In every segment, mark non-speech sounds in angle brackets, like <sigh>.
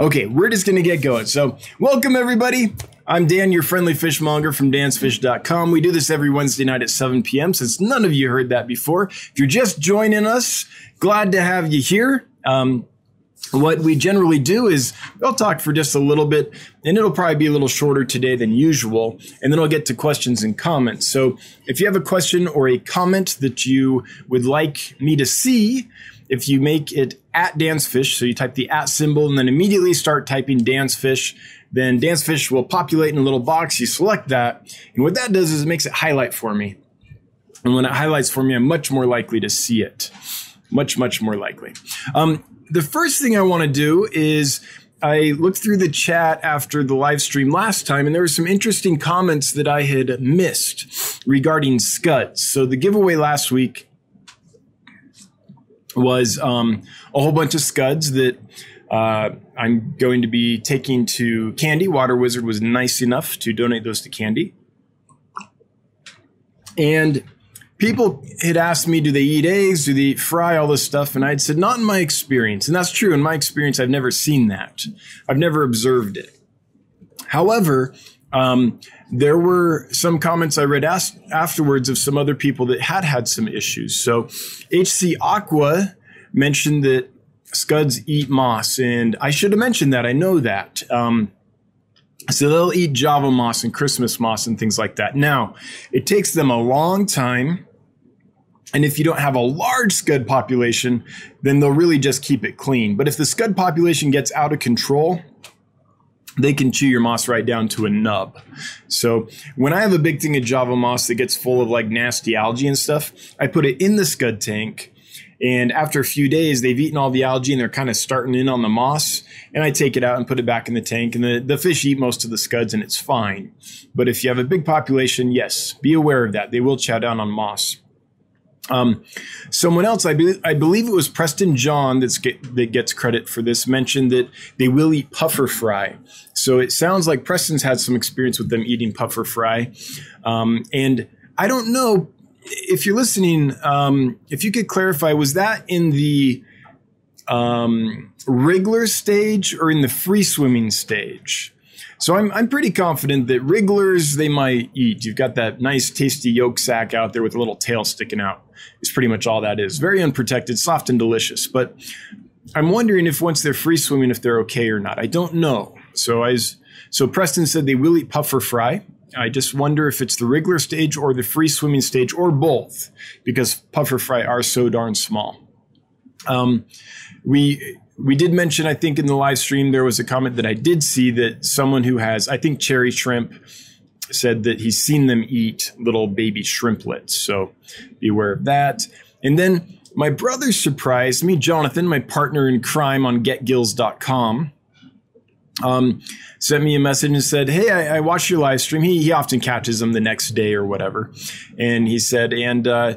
Okay, we're just going to get going. So, welcome everybody. I'm Dan, your friendly fishmonger from dansfish.com. We do this every Wednesday night at 7 p.m. Since none of you heard that before, if you're just joining us, glad to have you here. Um, what we generally do is I'll talk for just a little bit, and it'll probably be a little shorter today than usual, and then I'll get to questions and comments. So if you have a question or a comment that you would like me to see, if you make it at Dansfish, so you type the at symbol and then immediately start typing Dansfish, then Dansfish will populate in a little box. You select that, and what that does is it makes it highlight for me. And when it highlights for me, I'm much more likely to see it. Much, much more likely. Um, the first thing I want to do is I looked through the chat after the live stream last time, and there were some interesting comments that I had missed regarding scuds. So the giveaway last week was um, a whole bunch of scuds that uh, I'm going to be taking to Candy. Water Wizard was nice enough to donate those to Candy. And people had asked me, do they eat eggs? Do they eat fry? All this stuff. And I'd said, not in my experience. And that's true. In my experience, I've never seen that. I've never observed it. However, um, there were some comments I read as- afterwards of some other people that had had some issues. So HC Aqua mentioned that scuds eat moss, and I should have mentioned that. I know that. Um, so they'll eat Java moss and Christmas moss and things like that. Now, it takes them a long time and if you don't have a large scud population, then they'll really just keep it clean. But if the scud population gets out of control, they can chew your moss right down to a nub. So when I have a big thing of Java moss that gets full of like nasty algae and stuff, I put it in the scud tank. And after a few days, they've eaten all the algae and they're kind of starting in on the moss. And I take it out and put it back in the tank. And the, the fish eat most of the scuds and it's fine. But if you have a big population, yes, be aware of that. They will chow down on moss. Um, someone else, I, be- I believe it was Preston John get, that gets credit for this, mentioned that they will eat puffer fry. So it sounds like Preston's had some experience with them eating puffer fry. Um, and I don't know if you're listening, um, if you could clarify, was that in the um, wriggler stage or in the free swimming stage? So I'm, I'm pretty confident that wrigglers they might eat. You've got that nice tasty yolk sac out there with a little tail sticking out. Is pretty much all that is. Very unprotected, soft and delicious. But I'm wondering if once they're free swimming, if they're okay or not. I don't know. So I so Preston said they will eat puffer fry. I just wonder if it's the wriggler stage or the free swimming stage or both, because puffer fry are so darn small. Um, we we did mention, I think, in the live stream, there was a comment that I did see that someone who has, I think, cherry shrimp said that he's seen them eat little baby shrimplets. So be aware of that. And then my brother surprised me, Jonathan, my partner in crime on getgills.com. Um, sent me a message and said, Hey, I, I watched your live stream. He, he often catches them the next day or whatever. And he said, and, uh,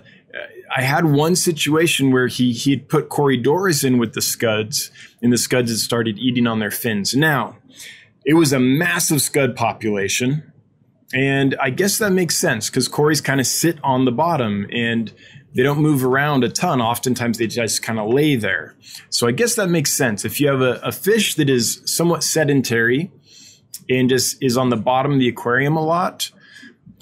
I had one situation where he he'd put Corydoras in with the scuds, and the scuds had started eating on their fins. Now, it was a massive scud population, and I guess that makes sense because Corys kind of sit on the bottom and they don't move around a ton. Oftentimes they just kind of lay there. So I guess that makes sense. If you have a, a fish that is somewhat sedentary and just is on the bottom of the aquarium a lot,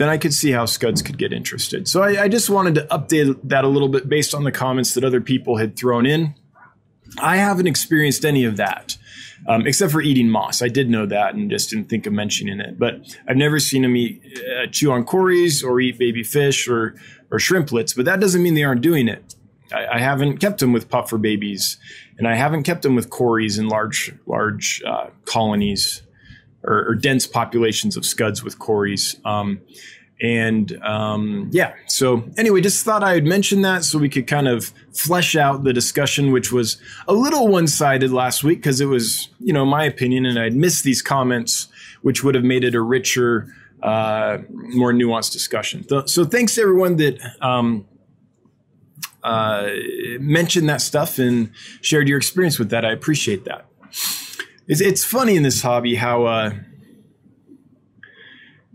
then I could see how Scuds could get interested. So I, I, just wanted to update that a little bit based on the comments that other people had thrown in. I haven't experienced any of that, um, except for eating moss. I did know that and just didn't think of mentioning it. But I've never seen them eat uh, chew on cories or eat baby fish or or shrimplets. But that doesn't mean they aren't doing it. I, I haven't kept them with puffer babies, and I haven't kept them with cories in large large uh, colonies or, or, dense populations of scuds with cories. Um, and um, yeah, so anyway, just thought I would mention that so we could kind of flesh out the discussion, which was a little one sided last week because it was, you know, my opinion, and I'd missed these comments, which would have made it a richer, uh, more nuanced discussion. So thanks to everyone that um, uh, mentioned that stuff and shared your experience with that. I appreciate that. It's, it's funny in this hobby how. Uh,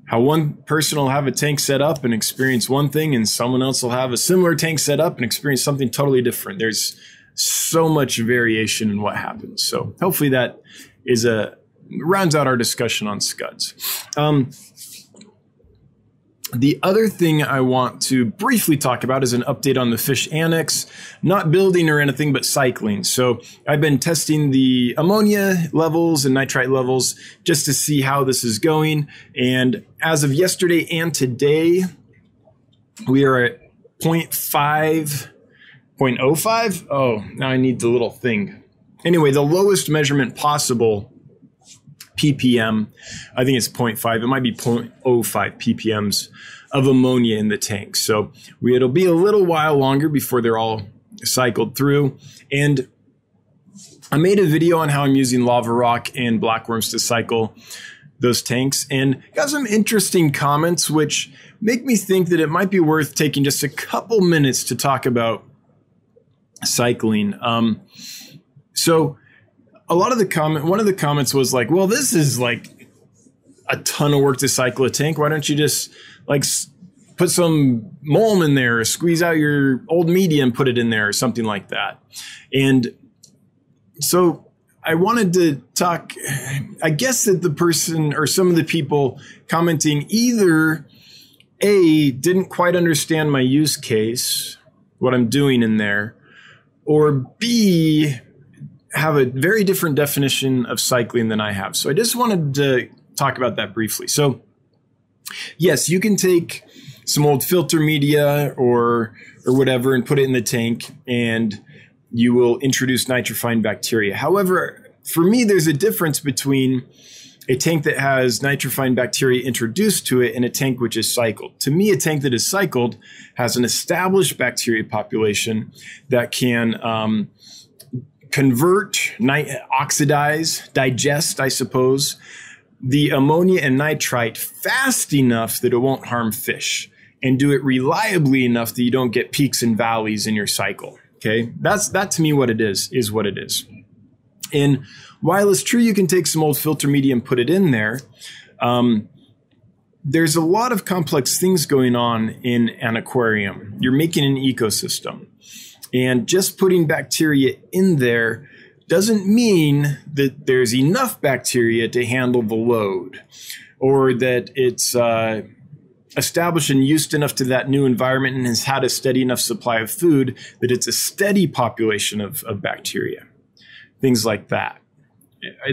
how one person will have a tank set up and experience one thing and someone else will have a similar tank set up and experience something totally different there's so much variation in what happens so hopefully that is a rounds out our discussion on scuds. Um, the other thing I want to briefly talk about is an update on the fish annex, not building or anything, but cycling. So I've been testing the ammonia levels and nitrite levels just to see how this is going. And as of yesterday and today, we are at 0.5, 0.05. Oh, now I need the little thing. Anyway, the lowest measurement possible ppm. I think it's 0.5. It might be 0.05 ppms of ammonia in the tank. So we, it'll be a little while longer before they're all cycled through. And I made a video on how I'm using lava rock and blackworms to cycle those tanks and got some interesting comments, which make me think that it might be worth taking just a couple minutes to talk about cycling. Um, so a lot of the comment, one of the comments was like, well, this is like a ton of work to cycle a tank. Why don't you just like put some mulm in there, or squeeze out your old media and put it in there or something like that. And so I wanted to talk, I guess that the person or some of the people commenting either A, didn't quite understand my use case, what I'm doing in there, or B, have a very different definition of cycling than I have. So I just wanted to talk about that briefly. So, yes, you can take some old filter media or or whatever and put it in the tank and you will introduce nitrifying bacteria. However, for me there's a difference between a tank that has nitrifying bacteria introduced to it and a tank which is cycled. To me, a tank that is cycled has an established bacteria population that can um, convert, ni- oxidize, digest, I suppose, the ammonia and nitrite fast enough that it won't harm fish and do it reliably enough that you don't get peaks and valleys in your cycle. Okay. That's, that to me, what it is, is what it is. And while it's true you can take some old filter media and put it in there, um, there's a lot of complex things going on in an aquarium. You're making an ecosystem. And just putting bacteria in there doesn't mean that there's enough bacteria to handle the load or that it's uh, established and used enough to that new environment and has had a steady enough supply of food that it's a steady population of, of bacteria. Things like that.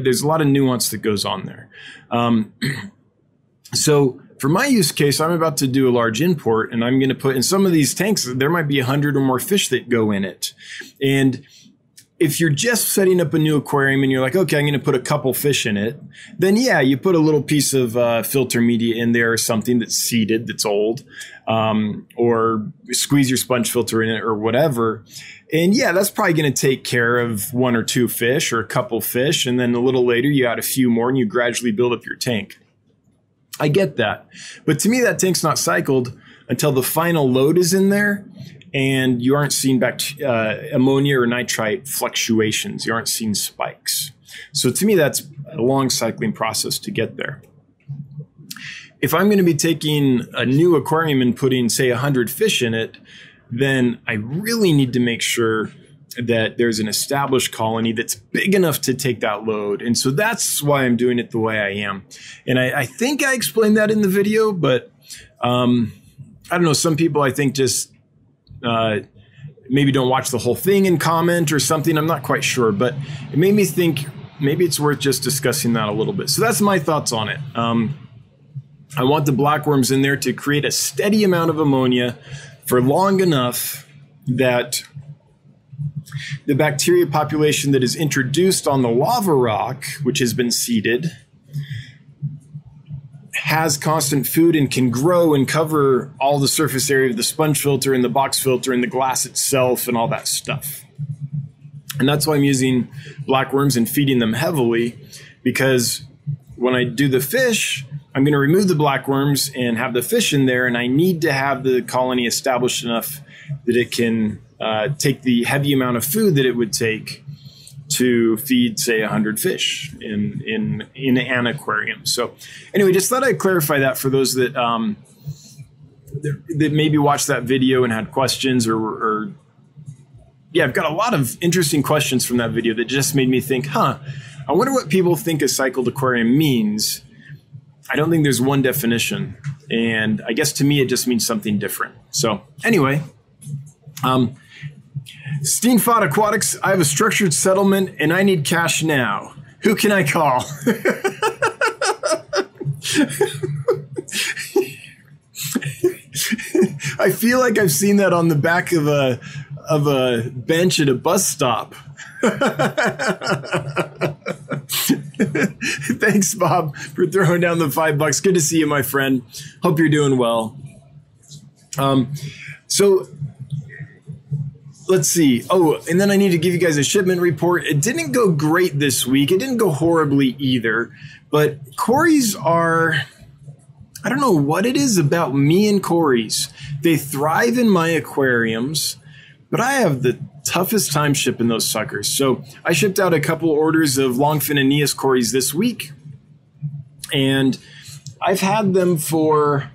There's a lot of nuance that goes on there. Um, <clears throat> so for my use case, I'm about to do a large import and I'm going to put in some of these tanks, there might be 100 or more fish that go in it. And if you're just setting up a new aquarium and you're like, okay, I'm going to put a couple fish in it, then yeah, you put a little piece of uh, filter media in there or something that's seeded, that's old, um, or squeeze your sponge filter in it or whatever. And yeah, that's probably going to take care of one or two fish or a couple fish. And then a little later, you add a few more and you gradually build up your tank. I get that. But to me, that tank's not cycled until the final load is in there and you aren't seeing uh, ammonia or nitrite fluctuations. You aren't seeing spikes. So to me, that's a long cycling process to get there. If I'm going to be taking a new aquarium and putting, say, 100 fish in it, then I really need to make sure that there's an established colony that's big enough to take that load. And so that's why I'm doing it the way I am. And I, I think I explained that in the video, but um, I don't know. Some people I think just uh, maybe don't watch the whole thing and comment or something. I'm not quite sure, but it made me think maybe it's worth just discussing that a little bit. So that's my thoughts on it. Um, I want the blackworms in there to create a steady amount of ammonia for long enough that the bacteria population that is introduced on the lava rock, which has been seeded, has constant food and can grow and cover all the surface area of the sponge filter and the box filter and the glass itself and all that stuff. And that's why I'm using blackworms and feeding them heavily because when I do the fish, I'm going to remove the blackworms and have the fish in there, and I need to have the colony established enough that it can uh, take the heavy amount of food that it would take to feed, say, 100 fish in, in, in an aquarium. So, anyway, just thought I'd clarify that for those that, um, that maybe watched that video and had questions or, or yeah, I've got a lot of interesting questions from that video that just made me think, huh, I wonder what people think a cycled aquarium means. I don't think there's one definition. And I guess to me, it just means something different. So, anyway, um, Steenfod Aquatics, I have a structured settlement and I need cash now. Who can I call? <laughs> I feel like I've seen that on the back of a of a bench at a bus stop. <laughs> Thanks, Bob, for throwing down the five bucks. Good to see you, my friend. Hope you're doing well. Um, so let's see. Oh, and then I need to give you guys a shipment report. It didn't go great this week. It didn't go horribly either. But Corys are, I don't know what it is about me and Corys. They thrive in my aquariums, but I have the toughest time shipping those suckers. So I shipped out a couple orders of longfin Aeneus Corys this week. And I've had them for,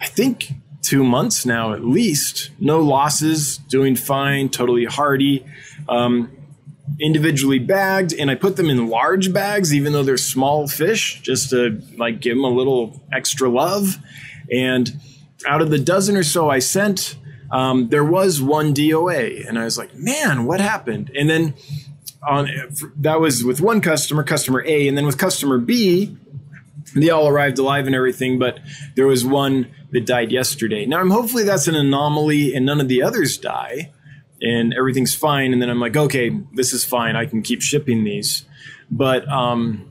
I think, two months now at least. No losses, doing fine, totally hardy. Um, individually bagged, and I put them in large bags, even though they're small fish, just to like give them a little extra love. And out of the dozen or so I sent, um, there was one DOA, and I was like, man, what happened? And then on that was with one customer, customer A, and then with customer B, they all arrived alive and everything, but there was one that died yesterday. Now, I'm hopefully that's an anomaly and none of the others die and everything's fine. And then I'm like, okay, this is fine. I can keep shipping these. But um,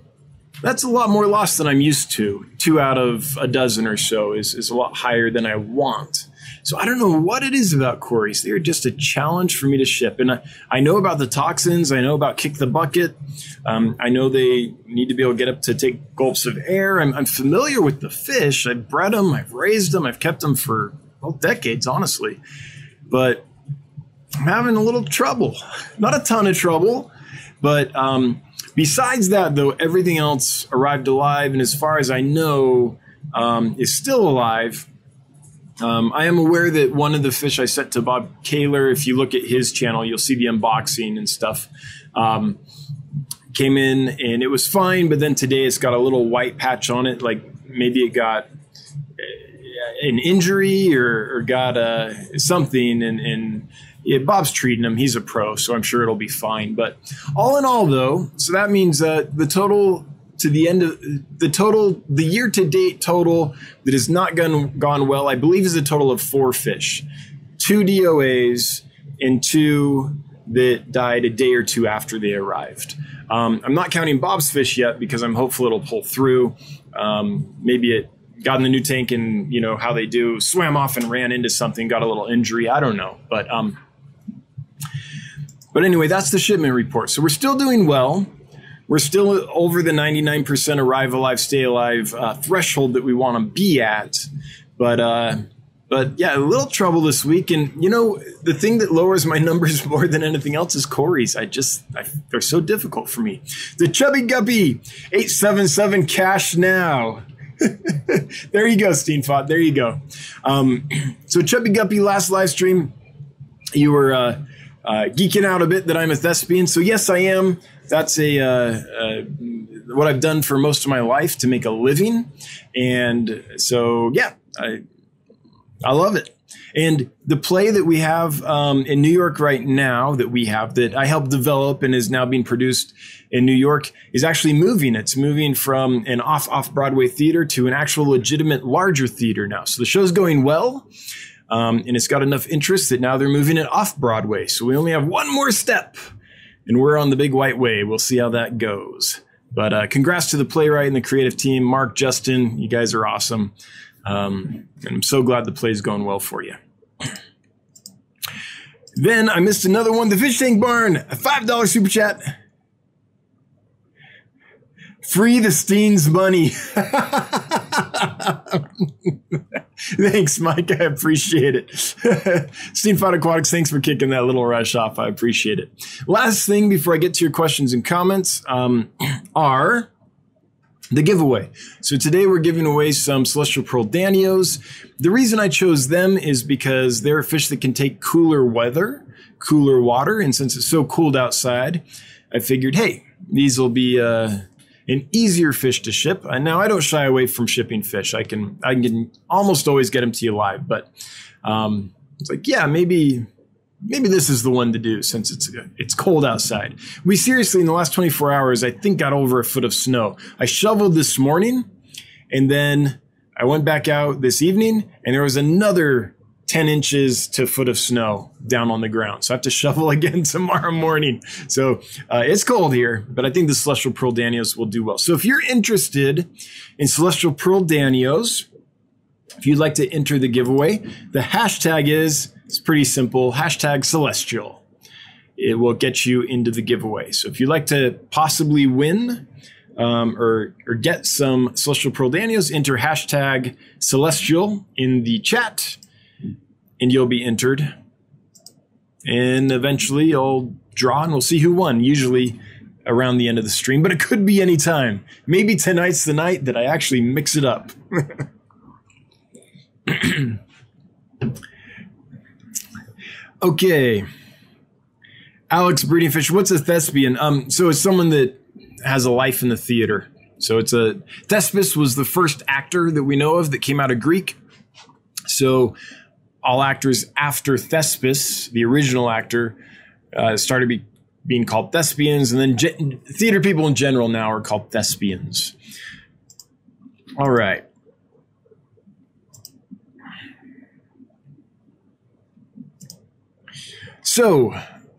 that's a lot more loss than I'm used to. Two out of a dozen or so is, is a lot higher than I want. So I don't know what it is about Corys. They're just a challenge for me to ship. And I, I know about the toxins. I know about kick the bucket. Um, I know they need to be able to get up to take gulps of air. I'm, I'm familiar with the fish. I've bred them. I've raised them. I've kept them for well, decades, honestly. But I'm having a little trouble. Not a ton of trouble, but um, besides that, though, everything else arrived alive, and as far as I know, um, is still alive. Um, I am aware that one of the fish I sent to Bob Kaler, if you look at his channel, you'll see the unboxing and stuff. Um, came in and it was fine, but then today it's got a little white patch on it, like maybe it got uh, an injury or, or got uh, something. And, and yeah, Bob's treating him. He's a pro, so I'm sure it'll be fine. But all in all, though, so that means uh, the total to the end of the total, the year to date total that has not gone, gone well, I believe is a total of four fish, two DOAs and two that died a day or two after they arrived. Um, I'm not counting Bob's fish yet because I'm hopeful it'll pull through. Um, maybe it got in the new tank and you know how they do swam off and ran into something, got a little injury. I don't know, but um, but anyway, that's the shipment report. So we're still doing well we're still over the 99% arrive alive, stay alive uh, threshold that we want to be at. But, uh, but yeah, a little trouble this week. And, you know, the thing that lowers my <laughs> numbers more than anything else is Corey's. I just, I, they're so difficult for me. The Chubby Guppy, 877 cash now. <laughs> there you go, Steenfot. There you go. Um, <clears throat> so, Chubby Guppy, last live stream, you were uh, uh, geeking out a bit that I'm a thespian. So, yes, I am that's a uh, uh, what I've done for most of my life to make a living, and so yeah, I I love it. And the play that we have um, in New York right now, that we have, that I helped develop and is now being produced in New York, is actually moving. It's moving from an off off Broadway theater to an actual legitimate larger theater now. So the show's going well. Um, and it's got enough interest that now they're moving it off Broadway. So we only have one more step and we're on the big white way. We'll see how that goes. But uh, congrats to the playwright and the creative team, Mark, Justin. You guys are awesome. Um, and I'm so glad the play's going well for you. Then I missed another one. The Fish Tank Barn, a $5 super chat. Free the Steens money. <laughs> <laughs> thanks, Mike. I appreciate it. <laughs> Steenfod Aquatics, thanks for kicking that little rush off. I appreciate it. Last thing before I get to your questions and comments um, <clears throat> are the giveaway. So today we're giving away some Celestial Pearl Danios. The reason I chose them is because they're a fish that can take cooler weather, cooler water. And since it's so cold outside, I figured, hey, these will be uh, an easier fish to ship. And now I don't shy away from shipping fish. I can I can almost always get them to you live, but um, it's like yeah, maybe maybe this is the one to do since it's it's cold outside. We seriously in the last 24 hours I think got over a foot of snow. I shoveled this morning and then I went back out this evening and there was another 10 inches to foot of snow down on the ground. So I have to <laughs> shovel again tomorrow morning. So uh, it's cold here, but I think the Celestial Pearl Danios will do well. So if you're interested in Celestial Pearl Danios, if you'd like to enter the giveaway, the hashtag is it's pretty simple hashtag celestial. It will get you into the giveaway. So if you'd like to possibly win um, or, or get some Celestial Pearl Danios, enter hashtag celestial in the chat and you'll be entered. And eventually I'll draw and we'll see who won, usually around the end of the stream, but it could be any time. Maybe tonight's the night that I actually mix it up. <coughs> okay. Alex Breeding Fish, what's a thespian? Um, so it's someone that has a life in the theater. So it's a Thespis was the first actor that we know of that came out of Greek. So all actors after Thespis, the original actor, uh, started be, being called thespians, and then ge- theater people in general now are called thespians. All right. So,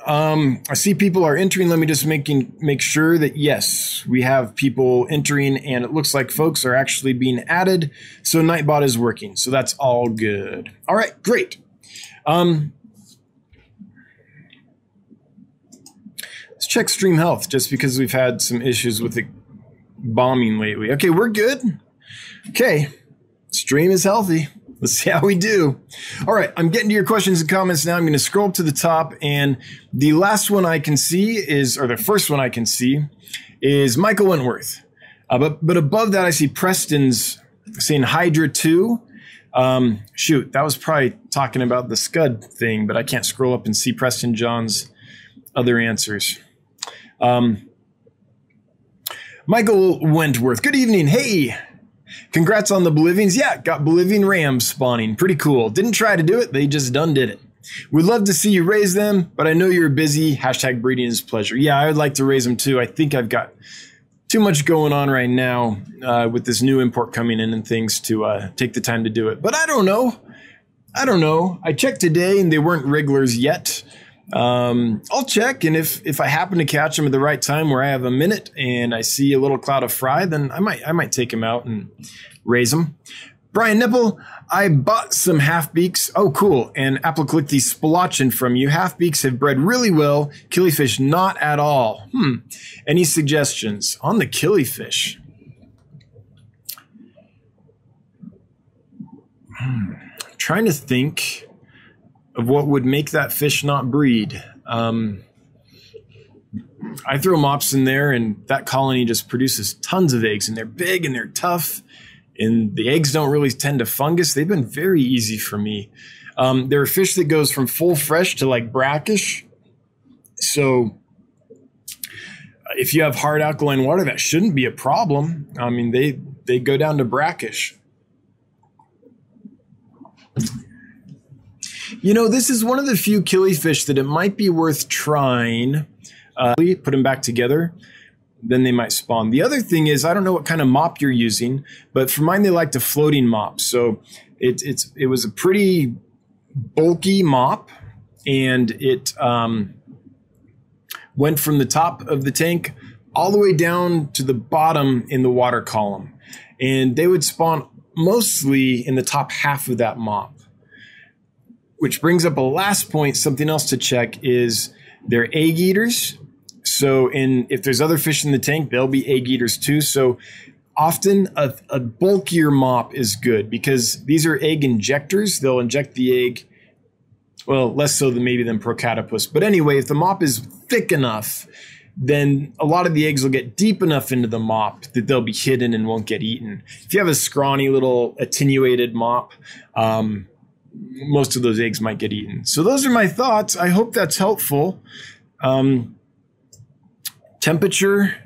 um, I see people are entering. Let me just making make sure that yes, we have people entering, and it looks like folks are actually being added. So Nightbot is working. So that's all good. All right, great. Um, let's check Stream Health, just because we've had some issues with the bombing lately. Okay, we're good. Okay, Stream is healthy. Let's see how we do. All right, I'm getting to your questions and comments now. I'm going to scroll up to the top, and the last one I can see is, or the first one I can see, is Michael Wentworth. Uh, but but above that, I see Preston's saying Hydra two. Um, shoot, that was probably talking about the Scud thing, but I can't scroll up and see Preston John's other answers. Um, Michael Wentworth. Good evening. Hey, Congrats on the Bolivians. Yeah, got Bolivian rams spawning. Pretty cool. Didn't try to do it, they just done did it. We'd love to see you raise them, but I know you're busy. Hashtag breeding is pleasure. Yeah, I would like to raise them too. I think I've got too much going on right now uh, with this new import coming in and things to uh, take the time to do it. But I don't know. I don't know. I checked today and they weren't wrigglers yet. Um, I'll check, and if if I happen to catch them at the right time where I have a minute and I see a little cloud of fry, then I might I might take them out and raise them. Brian Nipple, I bought some half beaks. Oh, cool. And Apoclicti spilauchen from you. Half beaks have bred really well. Killifish, not at all. Hmm. Any suggestions on the killifish? Hmm. trying to think of what would make that fish not breed. Um, I throw mops in there, and that colony just produces tons of eggs, and they're big and they're tough, and the eggs don't really tend to fungus. They've been very easy for me. Um, they're a fish that goes from full fresh to like brackish. So if you have hard alkaline water, that shouldn't be a problem. I mean, they they go down to brackish. You know, this is one of the few killifish that it might be worth trying. Uh, put them back together, then they might spawn. The other thing is, I don't know what kind of mop you're using, but for mine, they like the floating mop. So it, it's it was a pretty bulky mop, and it um, went from the top of the tank all the way down to the bottom in the water column, and they would spawn mostly in the top half of that mop which brings up a last point. Something else to check is they're egg eaters. So, in if there's other fish in the tank, they'll be egg eaters too. So, often a, a bulkier mop is good because these are egg injectors. They'll inject the egg. Well, less so than maybe than Procatopus. But anyway, if the mop is thick enough, then a lot of the eggs will get deep enough into the mop that they'll be hidden and won't get eaten. If you have a scrawny little attenuated mop, um, most of those eggs might get eaten. So those are my thoughts. I hope that's helpful. Um, temperature,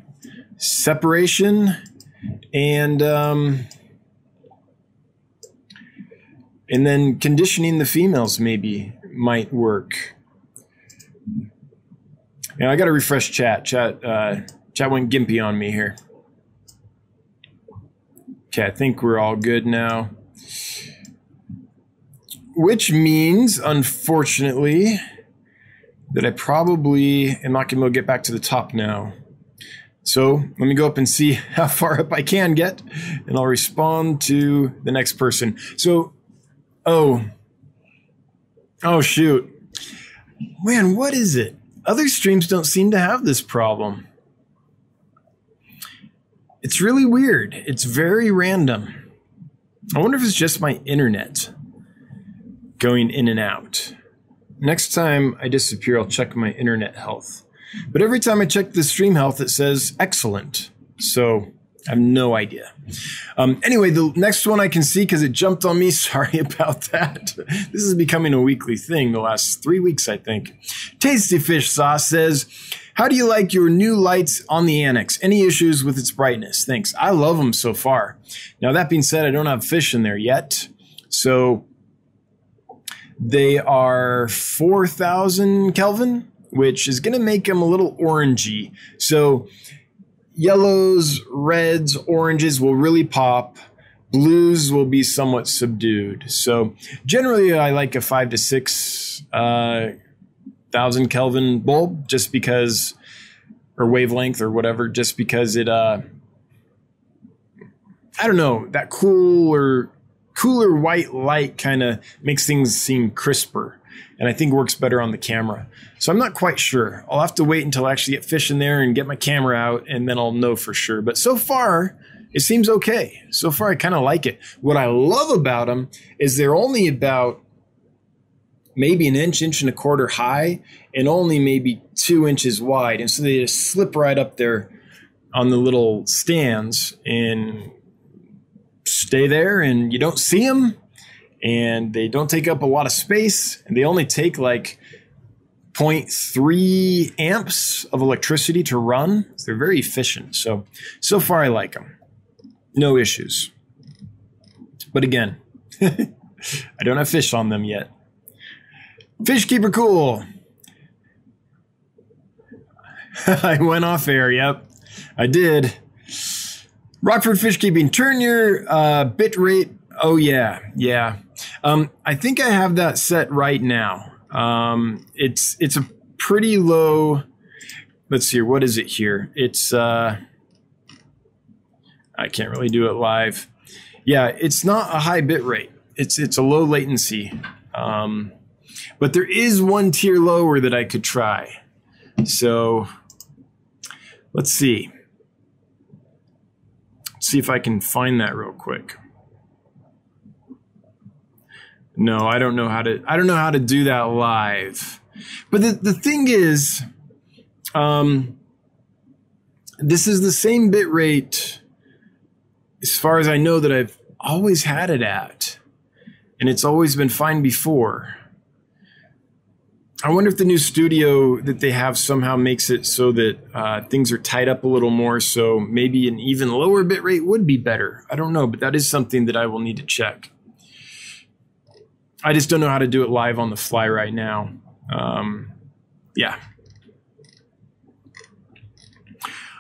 separation, and um, and then conditioning the females maybe might work. Yeah, I got to refresh chat. Chat, uh, chat went gimpy on me here. Okay, I think we're all good now. Which means, unfortunately, that I probably am not going to get back to the top now. So let me go up and see <laughs> how far up I can get, and I'll respond to the next person. So, oh, oh, shoot. Man, what is it? Other streams don't seem to have this problem. It's really weird. It's very random. I wonder if it's just my internet going in and out. Next time I disappear, I'll check my internet health. But every time I check the stream health, it says excellent. So I have no idea. Um, anyway, the next one I can see because it jumped on me. <laughs> Sorry about that. this is becoming a weekly thing the last three weeks, I think. Tasty Fish Sauce says, How do you like your new lights on the Annex? Any issues with its brightness? Thanks. I love them so far. Now, that being said, I don't have fish in there yet. So they are 4,000 Kelvin, which is going to make them a little orangey. So yellows, reds, oranges will really pop. Blues will be somewhat subdued. So generally, I like a five to six uh, thousand Kelvin bulb, just because, or wavelength or whatever, just because it. Uh, I don't know that cooler cooler white light kind of makes things seem crisper and I think works better on the camera. So I'm not quite sure. I'll have to wait until I actually get fish in there and get my camera out and then I'll know for sure. But so far, it seems okay. So far, I kind of like it. What I love about them is they're only about maybe an inch, inch and a quarter high, and only maybe two inches wide. And so they just slip right up there on the little stands and stay there and you don't see them and they don't take up a lot of space and they only take like 0.3 amps of electricity to run. They're very efficient. So, so far I like them. No issues. But again, <laughs> I don't have fish on them yet. Fish keeper cool. <laughs> I went off air. Yep, I did. Rockford Fish Keeping, turn your uh, bit rate. Oh, yeah. Yeah. Um, I think I have that set right now. Um, it's it's a pretty low. Let's see. What is it here? It's uh, I can't really do it live. Yeah, it's not a high bit rate. It's it's a low latency. Um, but there is one tier lower that I could try. So let's see see if I can find that real quick. No, I don't know how to I don't know how to do that live. But the, the thing is, um, this is the same bit rate as far as I know that I've always had it at. And it's always been fine before. I wonder if the new studio that they have somehow makes it so that uh, things are tied up a little more. So maybe an even lower bit rate would be better. I don't know, but that is something that I will need to check. I just don't know how to do it live on the fly right now. Um, yeah.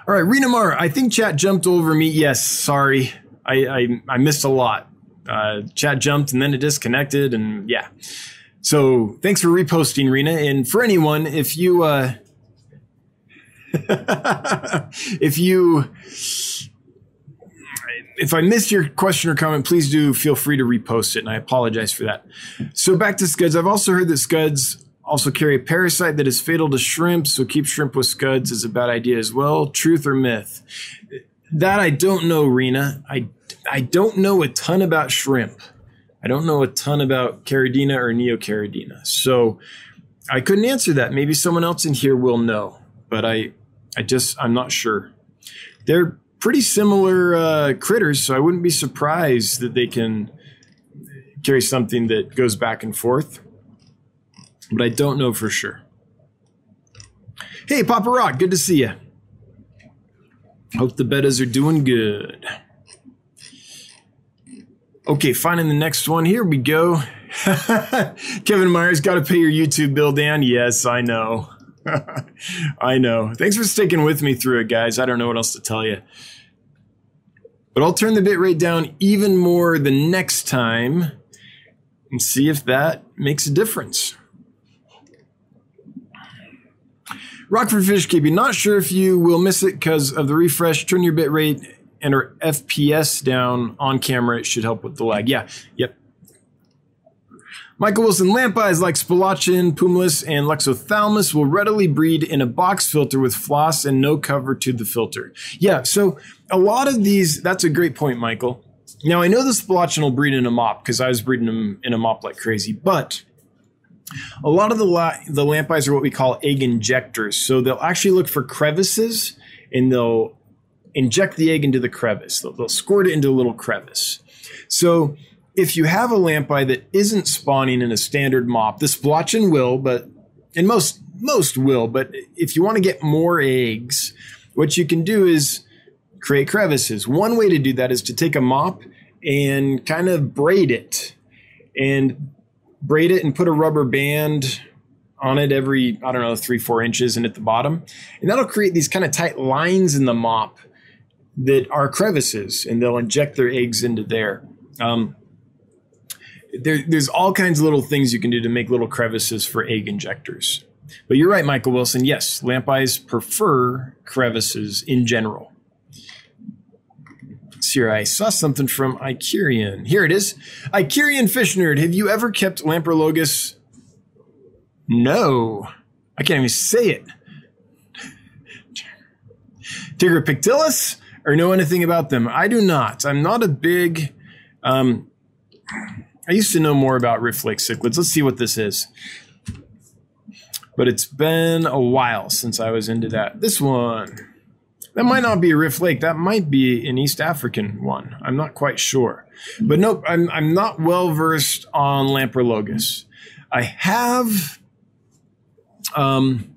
All right, Rena Mar. I think chat jumped over me. Yes, sorry, I I, I missed a lot. Uh, chat jumped and then it disconnected, and yeah. So thanks for reposting, Rena. And for anyone, if you uh, <laughs> if you if I missed your question or comment, please do feel free to repost it, and I apologize for that. So back to scuds. I've also heard that scuds also carry a parasite that is fatal to shrimp, so keep shrimp with scuds is a bad idea as well. Truth or myth? That I don't know, Rena. I I don't know a ton about shrimp. I don't know a ton about Caridina or Neocaridina. So I couldn't answer that. Maybe someone else in here will know, but I, I just, I'm not sure. They're pretty similar uh, critters, so I wouldn't be surprised that they can carry something that goes back and forth, but I don't know for sure. Hey, Papa Rock, good to see you. Hope the bettas are doing good. Okay, finding the next one. Here we go. <laughs> Kevin Myers, got to pay your YouTube bill, Dan. Yes, I know. <laughs> I know. Thanks for sticking with me through it, guys. I don't know what else to tell you. But I'll turn the bit rate down even more the next time and see if that makes a difference. Rockford Fish Keeping, not sure if you will miss it because of the refresh. Turn your bit our FPS down on camera. It should help with the lag. Yeah, yep. Michael Wilson lamp eyes like Spilauchen, Pumilus, and Lexophthalmus will readily breed in a box filter with floss and no cover to the filter. Yeah, so a lot of these, that's a great point, Michael. Now, I know the Spilauchen will breed in a mop because I was breeding them in a mop like crazy, but a lot of the, la- the lamp eyes are what we call egg injectors. So they'll actually look for crevices and they'll inject the egg into the crevice. They'll, they'll squirt it into a little crevice. So if you have a lamp-eye that isn't spawning in a standard mop, the spilauchen will, but and most most will, but if you want to get more eggs, what you can do is create crevices. One way to do that is to take a mop and kind of braid it and braid it and put a rubber band on it every, I don't know, three, four inches and at the bottom. And that'll create these kind of tight lines in the mop that are crevices and they'll inject their eggs into there. Um, there, there's all kinds of little things you can do to make little crevices for egg injectors. But you're right, Michael Wilson. Yes, lamp eyes prefer crevices in general. Here, I saw something from Icurian. Here it is. Icurian Fish Nerd. Have you ever kept Lamprologus? No. I can't even say it. Tigripictilis? Or know anything about them? I do not. I'm not a big. Um, I used to know more about Rift Lake cichlids. Let's see what this is. But it's been a while since I was into that. This one. That might not be a Rift Lake. That might be an East African one. I'm not quite sure. But nope, I'm, I'm not well versed on Lamprologus. I have um,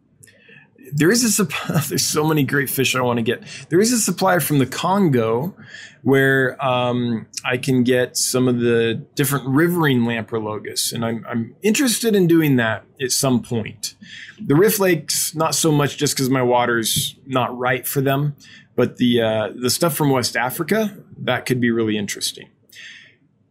there is a supply. <laughs> There's so many great fish I want to get. There is a supply from the Congo where um, I can get some of the different riverine Lamprologus, and I'm, I'm interested in doing that at some point. The Rift Lakes, not so much just because my water's not right for them, but the uh, the stuff from West Africa that could be really interesting.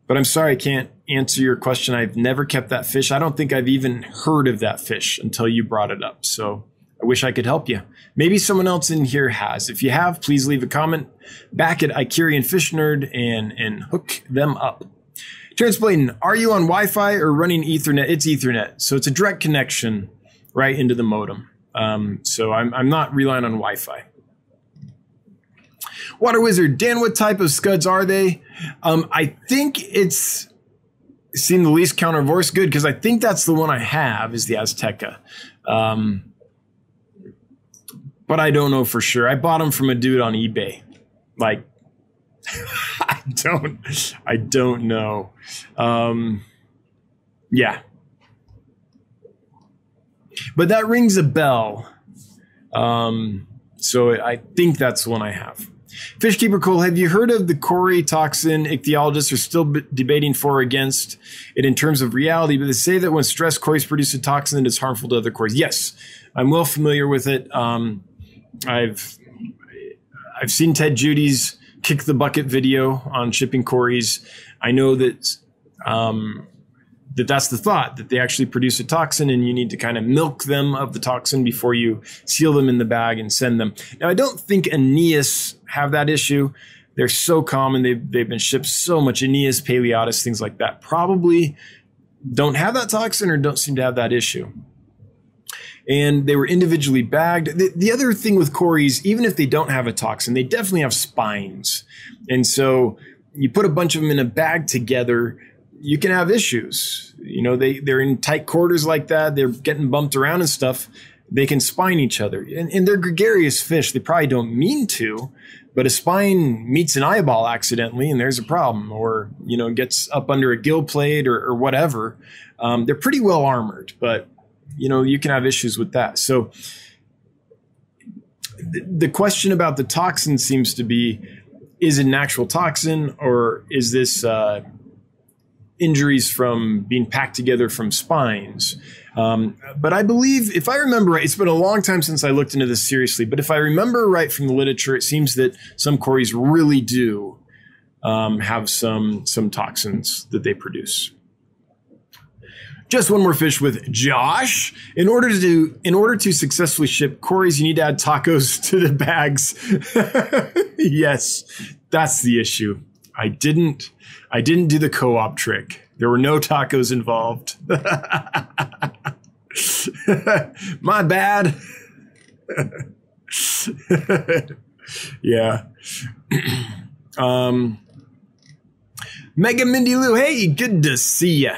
But I'm sorry I can't answer your question. I've never kept that fish. I don't think I've even heard of that fish until you brought it up. So I wish I could help you. Maybe someone else in here has. If you have, please leave a comment back at Icurian Fish Nerd and, and hook them up. Terrence Blayton, are you on Wi Fi or running Ethernet? It's Ethernet. So it's a direct connection right into the modem. Um, so I'm, I'm not relying on Wi Fi. Water Wizard, Dan, what type of scuds are they? Um, I think it's seen the least countervorse good because I think that's the one I have is the Azteca. Um, but I don't know for sure. I bought them from a dude on eBay. Like, <laughs> I don't, I don't know. Um, yeah, but that rings a bell. Um, so I think that's one I have. Fishkeeper Cole, have you heard of the Cory toxin? Ichthyologists are still b- debating for or against it in terms of reality, but they say that when stressed cories produce a toxin, it's harmful to other cories. Yes, I'm well familiar with it. Um, I've I've seen Ted Judy's kick the bucket video on shipping cories. I know that um, that that's the thought that they actually produce a toxin and you need to kind of milk them of the toxin before you seal them in the bag and send them. Now I don't think Aeneus have that issue. They're so common. They've, they've been shipped so much. Aeneus, Paleatus, things like that probably don't have that toxin or don't seem to have that issue and they were individually bagged. The, the, other thing with cories, even if they don't have a toxin, they definitely have spines. And so you put a bunch of them in a bag together, you can have issues. You know, they, they're in tight quarters like that, they're getting bumped around and stuff. They can spine each other. And, and they're gregarious fish. They probably don't mean to, but a spine meets an eyeball accidentally and there's a problem or you know gets up under a gill plate or, or whatever um, they're pretty well armored but you know, you can have issues with that. So the question about the toxin seems to be is it an actual toxin or is this uh, injuries from being packed together from spines? Um, but I believe, if I remember right, it's been a long time since I looked into this seriously, but if I remember right from the literature, it seems that some cories really do um, have some, some toxins that they produce. Just one more fish with Josh. In order to in order to successfully ship cories, you need to add tacos <laughs> to the bags. <laughs> yes, that's the issue. I didn't I didn't do the co-op trick. There were no tacos involved. <laughs> My bad. yeah. <clears throat> um Mega Mindy Lou, hey, good to see ya.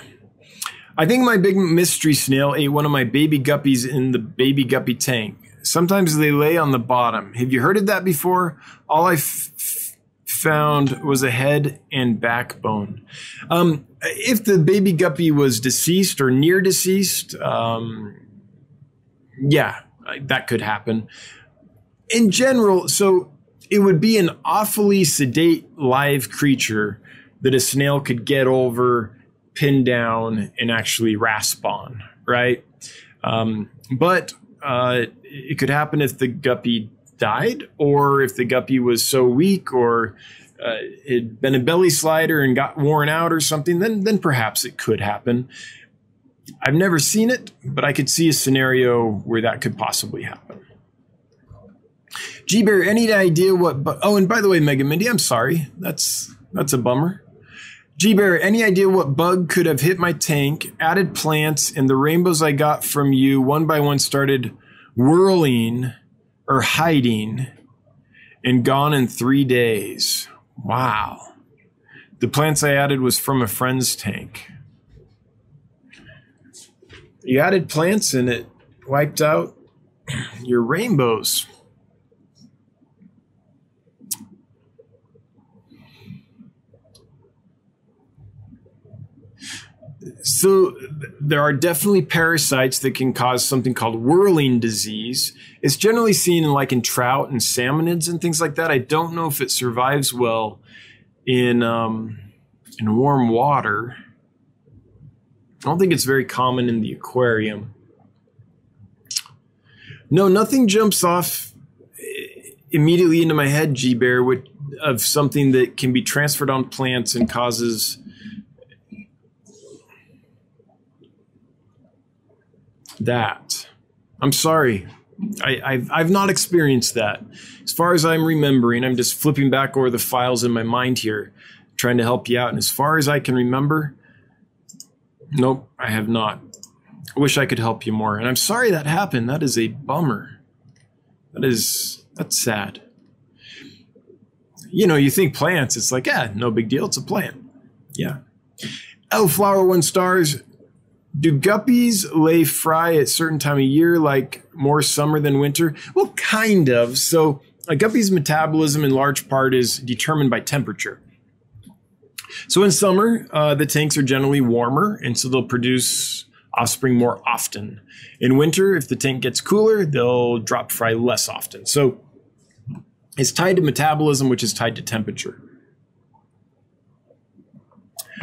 I think my big mystery snail ate one of my baby guppies in the baby guppy tank. Sometimes they lay on the bottom. Have you heard of that before? All I f- found was a head and backbone. Um, if the baby guppy was deceased or near deceased, um, yeah, that could happen. In general, so it would be an awfully sedate live creature that a snail could get over pin down and actually rasp on, right? Um, but uh, it could happen if the guppy died or if the guppy was so weak or uh, had been a belly slider and got worn out or something, then then perhaps it could happen. I've never seen it, but I could see a scenario where that could possibly happen. G Bear, any idea what? Bu- oh, and by the way, Mega Mindy, I'm sorry. That's that's a bummer. G Bear, any idea what bug could have hit my tank, added plants, and the rainbows I got from you one by one started whirling or hiding and gone in three days? Wow. The plants I added was from a friend's tank. You added plants and it wiped out your rainbows. So there are definitely parasites that can cause something called whirling disease. It's generally seen in like in trout and salmonids and things like that. I don't know if it survives well in um, in warm water. I don't think it's very common in the aquarium. No, nothing jumps off immediately into my head, G Bear, of something that can be transferred on plants and causes that. I'm sorry. I, have I've not experienced that. As far as I'm remembering, I'm just flipping back over the files in my mind here, trying to help you out. And as far as I can remember, nope, I have not. I wish I could help you more. And I'm sorry that happened. That is a bummer. That is, that's sad. You know, you think plants, it's like, yeah, no big deal. It's a plant. Yeah. Oh, flower one stars do guppies lay fry at certain time of year, like more summer than winter? Well, kind of. So a guppy's metabolism in large part is determined by temperature. So in summer, uh, the tanks are generally warmer, and so they'll produce offspring more often. In winter, if the tank gets cooler, they'll drop fry less often. So it's tied to metabolism, which is tied to temperature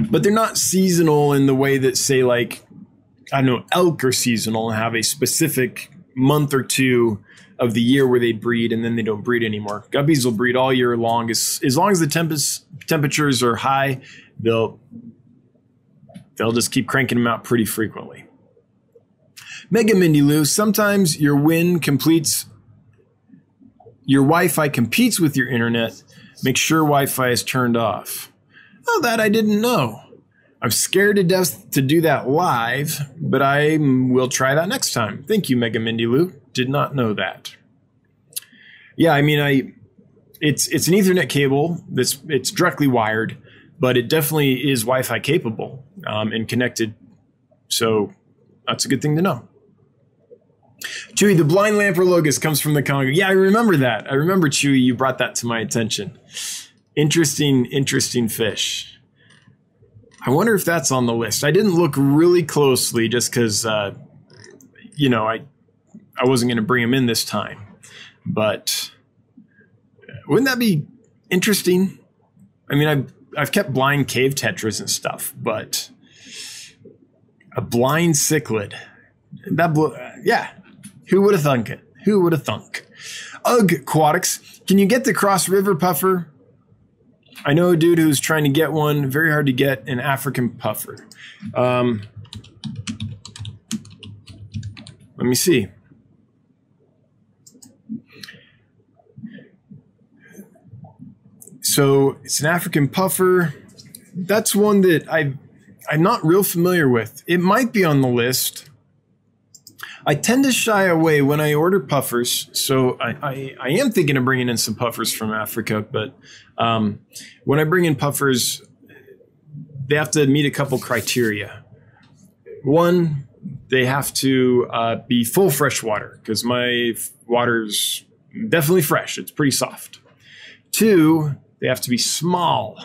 but they're not seasonal in the way that say like I know elk are seasonal and have a specific month or two of the year where they breed and then they don't breed anymore. Guppies will breed all year long. As, as long as the tempest, temperatures are high, they'll they'll just keep cranking them out pretty frequently. Mega Mindy Lou, sometimes your win completes your Wi-Fi competes with your internet. Make sure Wi-Fi is turned off. Oh, that I didn't know. I'm scared to death to do that live, but I will try that next time. Thank you, Mega Mindy Lou. Did not know that. Yeah, I mean, I it's it's an Ethernet cable that's it's directly wired, but it definitely is Wi-Fi capable um, and connected. So that's a good thing to know. Chewy, the blind Lamprologus comes from the Congo. Yeah, I remember that. I remember Chewy. You brought that to my attention. Interesting, interesting fish. I wonder if that's on the list. I didn't look really closely just because, uh, you know, I I wasn't going to bring him in this time. But wouldn't that be interesting? I mean, I've I've kept blind cave tetras and stuff, but a blind cichlid that blew, yeah. Who would have thunk it? Who would have thunk? Ugh, aquatics. Can you get the cross river puffer? I know a dude who's trying to get one. Very hard to get an African puffer. Um, let me see. So it's an African puffer. That's one that I I'm not real familiar with. It might be on the list. I tend to shy away when I order puffers. So I, I, I am thinking of bringing in some puffers from Africa, but um, when I bring in puffers, they have to meet a couple criteria. One, they have to uh, be full fresh water because my water's definitely fresh. It's pretty soft. Two, they have to be small.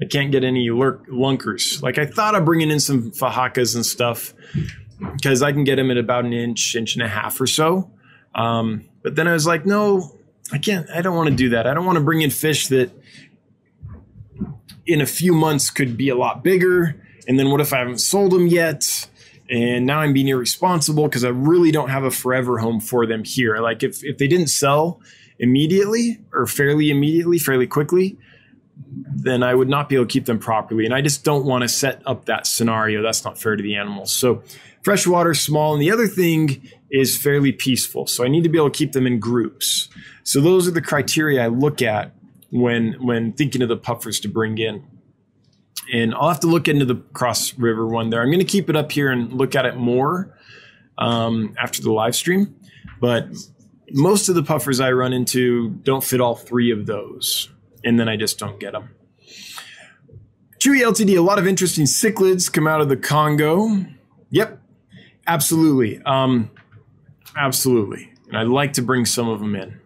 I can't get any lurk- lunkers. Like I thought of bringing in some fahakas and stuff because I can get them at about an inch, inch and a half or so. Um, but then I was like, no, I can't. I don't want to do that. I don't want to bring in fish that in a few months could be a lot bigger. And then what if I haven't sold them yet? And now I'm being irresponsible because I really don't have a forever home for them here. Like if, if they didn't sell immediately or fairly immediately, fairly quickly, then I would not be able to keep them properly. And I just don't want to set up that scenario. That's not fair to the animals. So freshwater, small. And the other thing is fairly peaceful. So I need to be able to keep them in groups. So those are the criteria I look at when when thinking of the puffers to bring in. And I'll have to look into the Cross River one there. I'm going to keep it up here and look at it more um, after the live stream. But most of the puffers I run into don't fit all three of those. And then I just don't get them. Chewy LTD, a lot of interesting cichlids come out of the Congo. Absolutely. Um, absolutely. And I'd like to bring some of them in.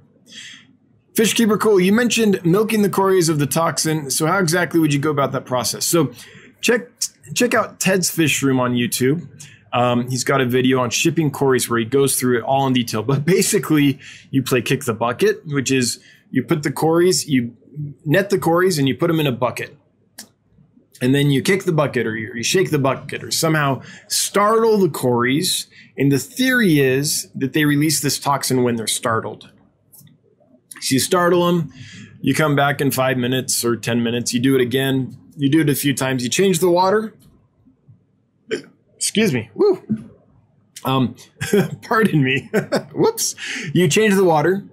Fishkeeper Cool, you mentioned milking the cories of the toxin. So how exactly would you go about that process? So check check out Ted's Fish Room on YouTube. Um, he's got a video on shipping cories where he goes through it all in detail. But basically, you play kick the bucket, which is you put the cories, you net the cories, and you put them in a bucket. And then you kick the bucket or you, shake the bucket or somehow startle the cories. And the theory is that they release this toxin when they're startled. So you startle them, you come back in five minutes or 10 minutes, you do it again, you do it a few times, you change the water. Excuse me. Woo. Um, <laughs> pardon me. <laughs> Whoops. You change the water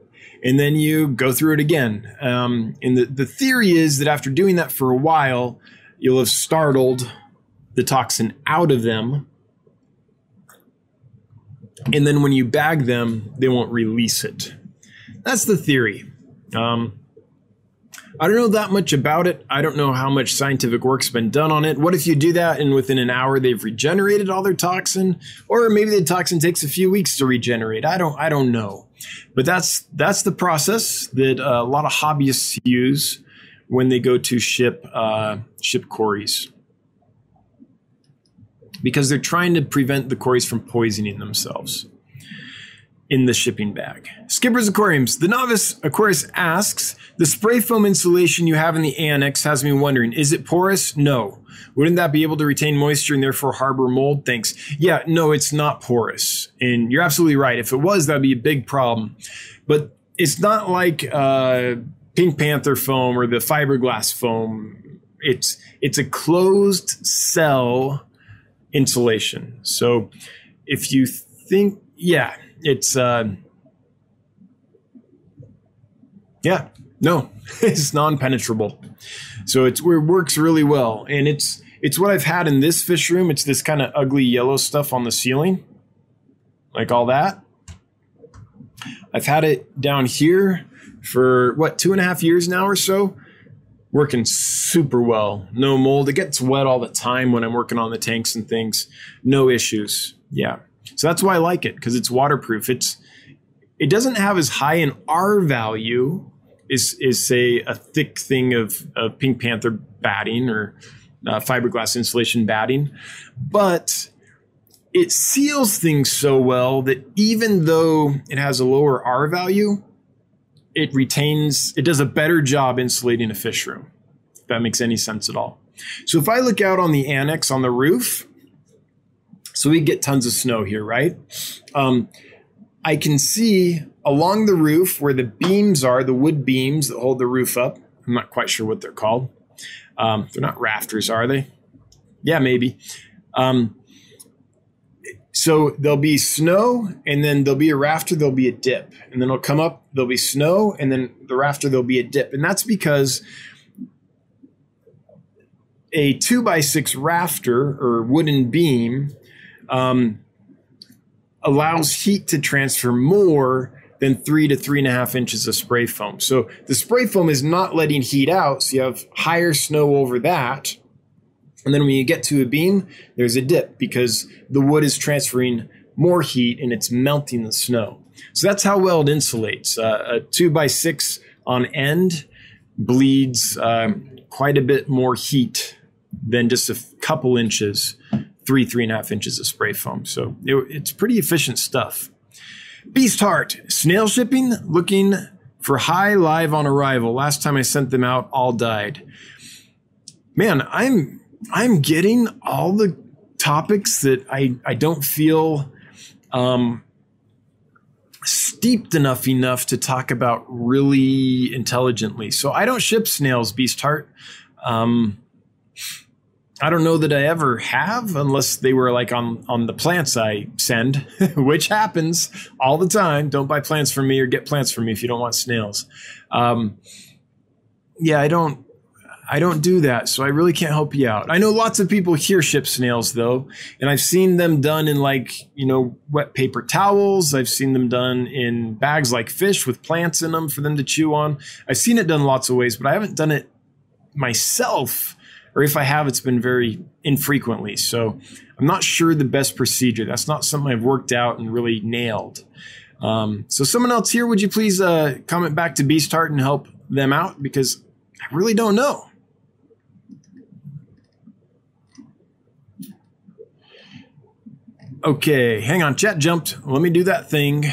and then you go through it again. Um, and the, the theory is that after doing that for a while, you'll have startled the toxin out of them. And then when you bag them, they won't release it. That's the theory. Um, I don't know that much about it. I don't know how much scientific work's been done on it. What if you do that and within an hour they've regenerated all their toxin, or maybe the toxin takes a few weeks to regenerate? I don't. I don't know. But that's that's the process that uh, a lot of hobbyists use when they go to ship uh, ship cories because they're trying to prevent the cories from poisoning themselves in the shipping bag. Skipper's Aquariums. The novice Aquarius asks, the spray foam insulation you have in the annex has me wondering, is it porous? No. Wouldn't that be able to retain moisture and therefore harbor mold? Thanks. Yeah, no, it's not porous. And you're absolutely right. If it was, that'd be a big problem. But it's not like uh, Pink Panther foam or the fiberglass foam. It's it's a closed cell insulation. So if you think, yeah, it's uh, yeah, no, <laughs> it's non-penetrable. So it's it works really well, and it's it's what I've had in this fish room. It's this kind of ugly yellow stuff on the ceiling, like all that. I've had it down here for what two and a half years now or so, working super well. No mold. It gets wet all the time when I'm working on the tanks and things. No issues. Yeah. So that's why I like it because it's waterproof. It's it doesn't have as high an R value is is say a thick thing of, of Pink Panther batting or uh, fiberglass insulation batting, but it seals things so well that even though it has a lower R value, it retains, it does a better job insulating a fish room. If that makes any sense at all. So if I look out on the annex on the roof, so we get tons of snow here, right? Um, I can see along the roof where the beams are, the wood beams that hold the roof up. I'm not quite sure what they're called. Um, they're not rafters, are they? Yeah, maybe. Um, so there'll be snow, and then there'll be a rafter, there'll be a dip, and then it'll come up, there'll be snow, and then the rafter, there'll be a dip. And that's because a two by six rafter or wooden beam um, allows heat to transfer more than three to three and a half inches of spray foam. So the spray foam is not letting heat out. So you have higher snow over that. And then when you get to a beam, there's a dip because the wood is transferring more heat and it's melting the snow. So that's how well it insulates. Uh, a two by six on end bleeds uh, quite a bit more heat than just a couple inches, three, three and a half inches of spray foam. So it, it's pretty efficient stuff. Beast Heart, snail shipping, looking for high live on arrival. Last time I sent them out, all died. Man, I'm I'm getting all the topics that I, I don't feel um, steeped enough enough to talk about really intelligently. So I don't ship snails, Beast Heart. Um, I don't know that I ever have, unless they were like on on the plants I send, <laughs> which happens all the time. Don't buy plants from me or get plants from me if you don't want snails. Um, yeah, I don't. I don't do that, so I really can't help you out. I know lots of people here ship snails though, and I've seen them done in like, you know, wet paper towels. I've seen them done in bags like fish with plants in them for them to chew on. I've seen it done lots of ways, but I haven't done it myself, or if I have, it's been very infrequently. So I'm not sure the best procedure. That's not something I've worked out and really nailed. Um, so someone else here, would you please uh, comment back to Beast Heart and help them out because I really don't know. Okay, hang on. Chat jumped. Let me do that thing.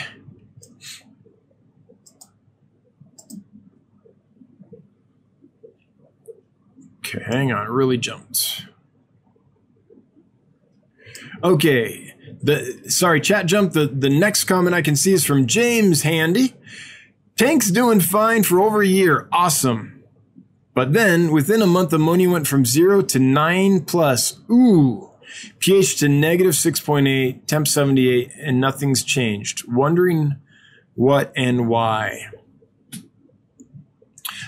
Okay, hang on. It really jumped. Okay. The sorry, chat jumped. The the next comment I can see is from James Handy. Tank's doing fine for over a year. Awesome. But then within a month, ammonia went from zero to nine plus. Ooh pH to negative 6.8, temp 78, and nothing's changed. Wondering what and why.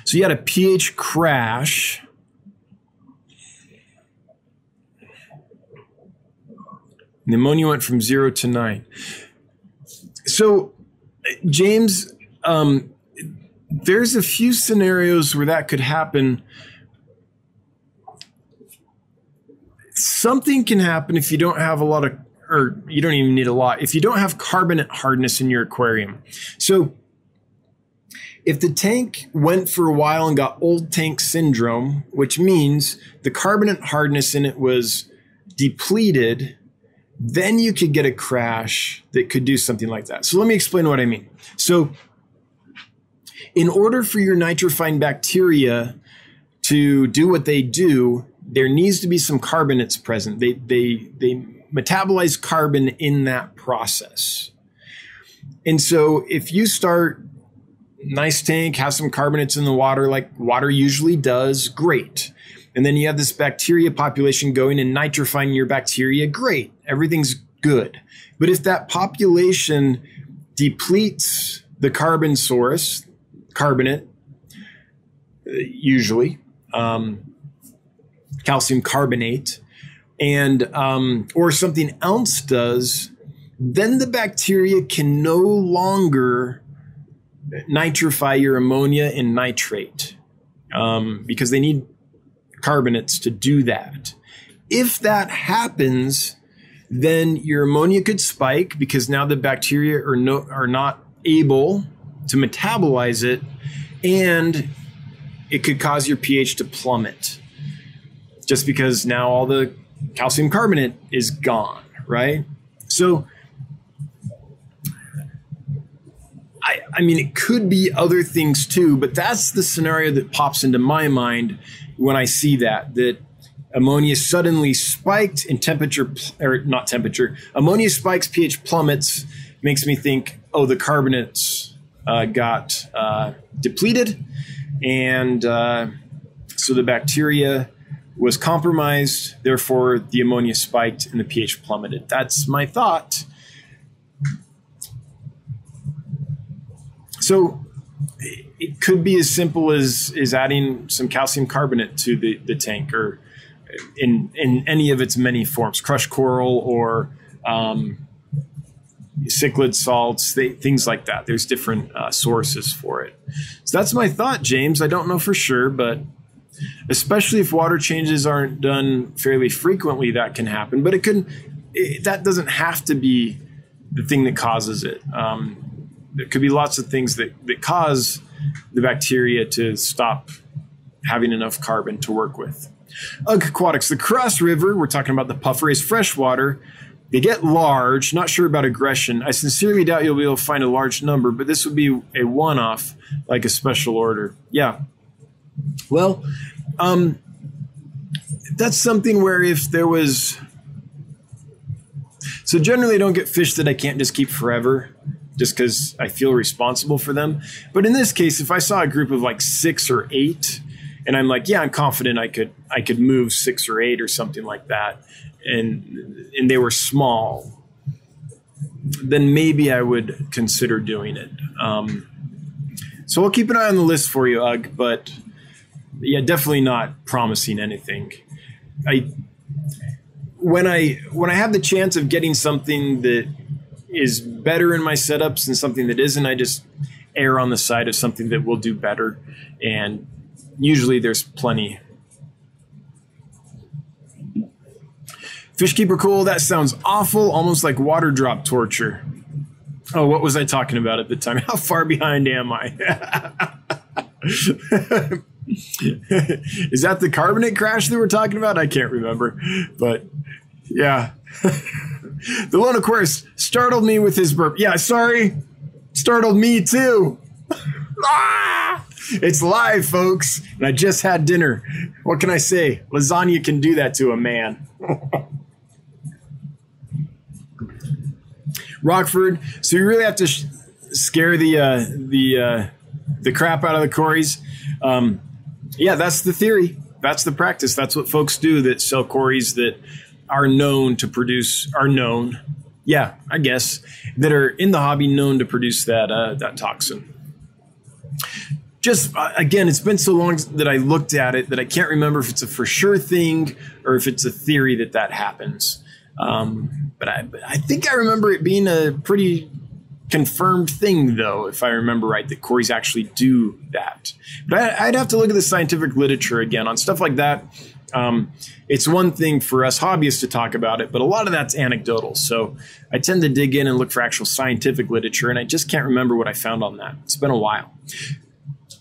So you had a pH crash. The ammonia went from zero to nine. So, James, um, there's a few scenarios where that could happen something can happen if you don't have a lot of or you don't even need a lot if you don't have carbonate hardness in your aquarium. So if the tank went for a while and got old tank syndrome which means the carbonate hardness in it was depleted then you could get a crash that could do something like that. So let me explain what i mean. So in order for your nitrifying bacteria to do what they do there needs to be some carbonates present. They they they metabolize carbon in that process. And so if you start nice tank, have some carbonates in the water like water usually does, great. And then you have this bacteria population going and nitrifying your bacteria, great. Everything's good. But if that population depletes the carbon source, carbonate, uh, usually, um, calcium carbonate, and um, or something else does, then the bacteria can no longer nitrify your ammonia and nitrate um, because they need carbonates to do that. If that happens, then your ammonia could spike because now the bacteria are no are not able to metabolize it, and it could cause your pH to plummet just because now all the calcium carbonate is gone, right? So I, I mean, it could be other things too, but that's the scenario that pops into my mind when I see that, that ammonia suddenly spiked in temperature, or not temperature, ammonia spikes, pH plummets, makes me think, oh, the carbonates uh, got uh, depleted. And uh, so the bacteria was compromised, therefore the ammonia spiked and the pH plummeted. That's my thought. So it could be as simple as is adding some calcium carbonate to the, the tank or in in any of its many forms, crushed coral or um, cichlid salts, things like that. There's different uh, sources for it. So that's my thought, James. I don't know for sure, but especially if water changes aren't done fairly frequently, that can happen. But it can it, that doesn't have to be the thing that causes it. Um, there could be lots of things that, that cause the bacteria to stop having enough carbon to work with. Ugh Aquatics, the Cross River, we're talking about the puffer, is freshwater. They get large, not sure about aggression. I sincerely doubt you'll be able to find a large number, but this would be a one off, like a special order. Yeah. Well, um, that's something where if there was. So generally, I don't get fish that I can't just keep forever just because I feel responsible for them. But in this case, if I saw a group of like six or eight, and I'm like, yeah, I'm confident I could I could move six or eight or something like that, and and they were small, then maybe I would consider doing it. Um, so I'll keep an eye on the list for you, Ugg. But yeah, definitely not promising anything. I when I when I have the chance of getting something that is better in my setups than something that isn't. I just err on the side of something that will do better. And usually there's plenty. Fishkeeper Cool, that sounds awful, almost like water drop torture. Oh, what was I talking about at the time? <laughs> How far behind am I? <laughs> <laughs> Is that the carbonate crash that we're talking about? I can't remember. But yeah. <laughs> the lone Aquarius startled me with his burp. Yeah, sorry. Startled me too. <laughs> ah! It's live, folks. And I just had dinner. What can I say? Lasagna can do that to a man. Rockford. So you really have to sh- scare the uh, the uh, the crap out of the Corys. Um, yeah, that's the theory. That's the practice. That's what folks do that sell Corys that are known to produce are known yeah i guess that are in the hobby known to produce that uh, that toxin just uh, again it's been so long that i looked at it that i can't remember if it's a for sure thing or if it's a theory that that happens um, but I, I think i remember it being a pretty confirmed thing though if i remember right that corys actually do that but I, i'd have to look at the scientific literature again on stuff like that um, it's one thing for us hobbyists to talk about it, but a lot of that's anecdotal. So I tend to dig in and look for actual scientific literature, and I just can't remember what I found on that. It's been a while.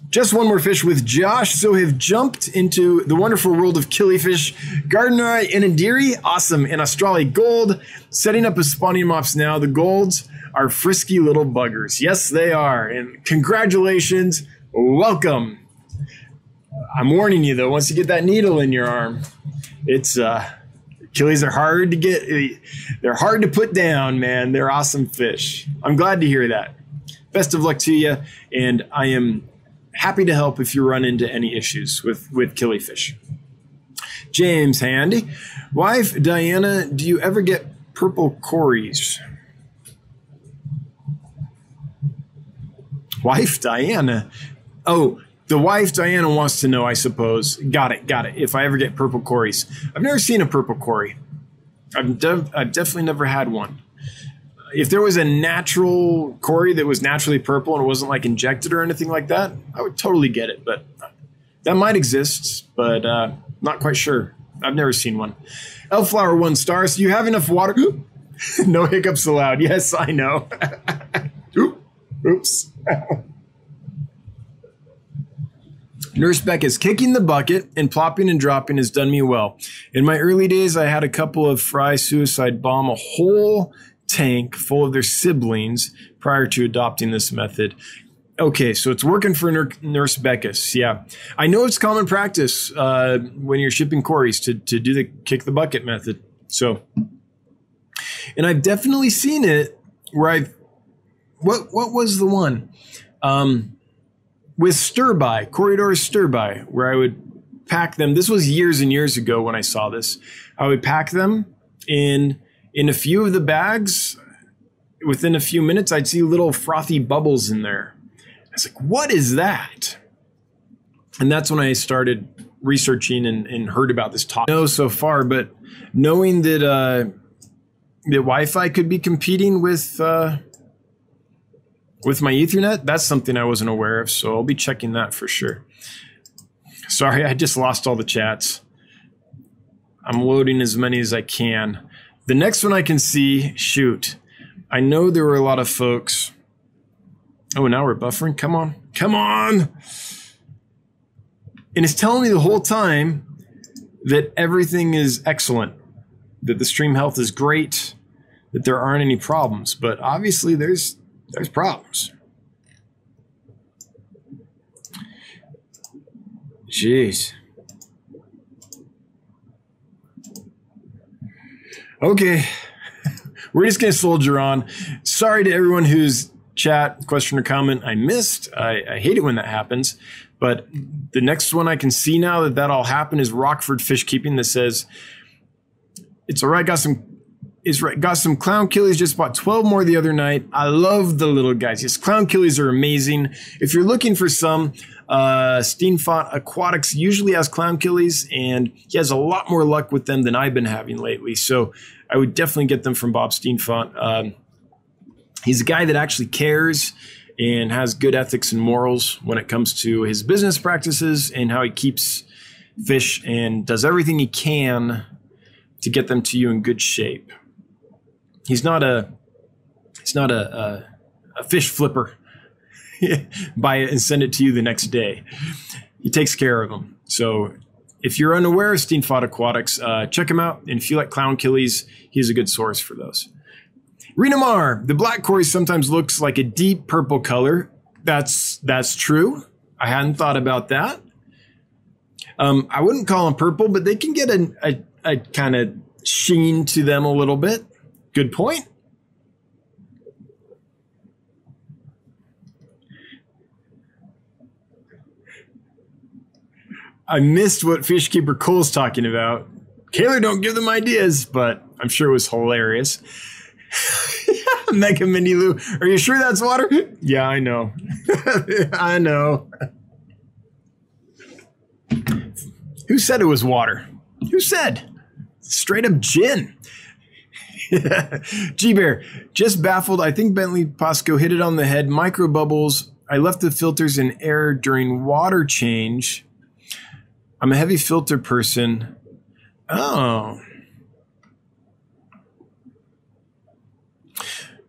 Just one more fish with Josh. So have jumped into the wonderful world of killifish. Gardneri and Indiri, awesome. And Australe gold, setting up a spawning mops now. The golds are frisky little buggers. Yes, they are. And congratulations. Welcome I'm warning you though, once you get that needle in your arm, it's uh Achilles are hard to get they're hard to put down, man. They're awesome fish. I'm glad to hear that. Best of luck to you, and I am happy to help if you run into any issues with with killifish. James Handy, wife Diana, do you ever get purple cories? Wife Diana, oh, the wife, Diana, wants to know, I suppose. Got it, got it. If I ever get purple Corys. I've never seen a purple Cory. I've, I've definitely never had one. If there was a natural Cory that was naturally purple and it wasn't like injected or anything like that, I would totally get it. But that might exist, but uh, not quite sure. I've never seen one. Elflower one star. So you have enough water? <gasps> no hiccups allowed. Yes, I know. <laughs> Oops. Nurse Beckus kicking the bucket and plopping and dropping has done me well. In my early days, I had a couple of fry suicide bomb a whole tank full of their siblings prior to adopting this method. Okay, so it's working for Nurse Beckus. Yeah, I know it's common practice uh, when you're shipping Cories to to do the kick the bucket method. So, and I've definitely seen it where I've what what was the one um, with Corydoras sterbai where I would pack them. This was years and years ago when I saw this. I would pack them in in a few of the bags. Within a few minutes, I'd see little frothy bubbles in there I was like, what is that? And that's when I started researching and, and heard about this talk. No, so far, but knowing that uh, that Wi-Fi could be competing with uh, with my Ethernet, that's something I wasn't aware of. So I'll be checking that for sure. Sorry, I just lost all the chats. I'm loading as many as I can. The next one I can see, shoot. I know there were a lot of folks Oh, now we're buffering. Come on. Come on. And it's telling me the whole time that everything is excellent, that the stream health is great, that there aren't any problems. But obviously there's there's problems. Jeez. Okay. <laughs> We're just going to soldier on. Sorry to everyone who's chat, question or comment I missed. I, I hate it when that happens. But the next one I can see now that that all happened is Rockford Fish Keeping that says, it's all right, got some it's right. Got some clown killies. Just bought 12 more the other night. I love the little guys. Yes, clown killies are amazing. If you're looking for some, uh, Aquatics usually has clown killies, and he has a lot more luck with them than I've been having lately. So I would definitely get them from Bob Steenfont. Um, he's a guy that actually cares and has good ethics and morals when it comes to his business practices and how he keeps fish and does everything he can to get them to you in good shape. He's not a he's not a, a, a fish flipper. <laughs> Buy it and send it to you the next day. He takes care of them. So if you're unaware of Steenfont Aquatics, uh, check him out. And if you like clown killies, he's a good source for those. Rena Mar, the black Cory sometimes looks like a deep purple color. That's that's true. I hadn't thought about that. Um, I wouldn't call them purple, but they can get a, a, a kind of sheen to them a little bit. Good point. I missed what Fishkeeper Cole's talking about. Kaylor, don't give them ideas, but I'm sure it was hilarious. <laughs> Mega Mini Lou. Are you sure that's water? Yeah, I know. <laughs> I know. Who said it was water? Who said? Straight up gin. <laughs> G Bear, just baffled. I think Bentley Pascoe hit it on the head. Micro bubbles. I left the filters in air during water change. I'm a heavy filter person. Oh.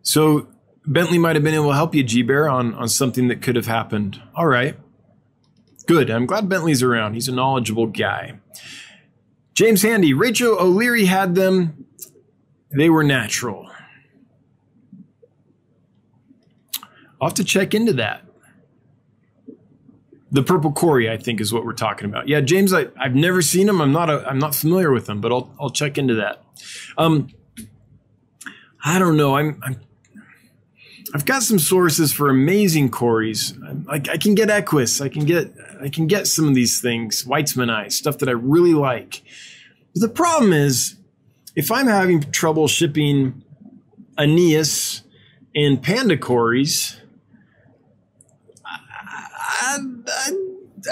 So Bentley might have been able to help you, G Bear, on, on something that could have happened. All right. Good. I'm glad Bentley's around. He's a knowledgeable guy. James Handy, Rachel O'Leary had them. They were natural. I'll have to check into that. The purple Cory, I think, is what we're talking about. Yeah, James, I, I've never seen him. I'm not a, I'm not familiar with him, but I'll I'll check into that. Um, I don't know. I'm, I'm I've got some sources for amazing Cories. Like I can get Eques, I can get I can get some of these things, Weitzmani, stuff that I really like. But the problem is, if I'm having trouble shipping Aeneus and Panda Cories, I, I,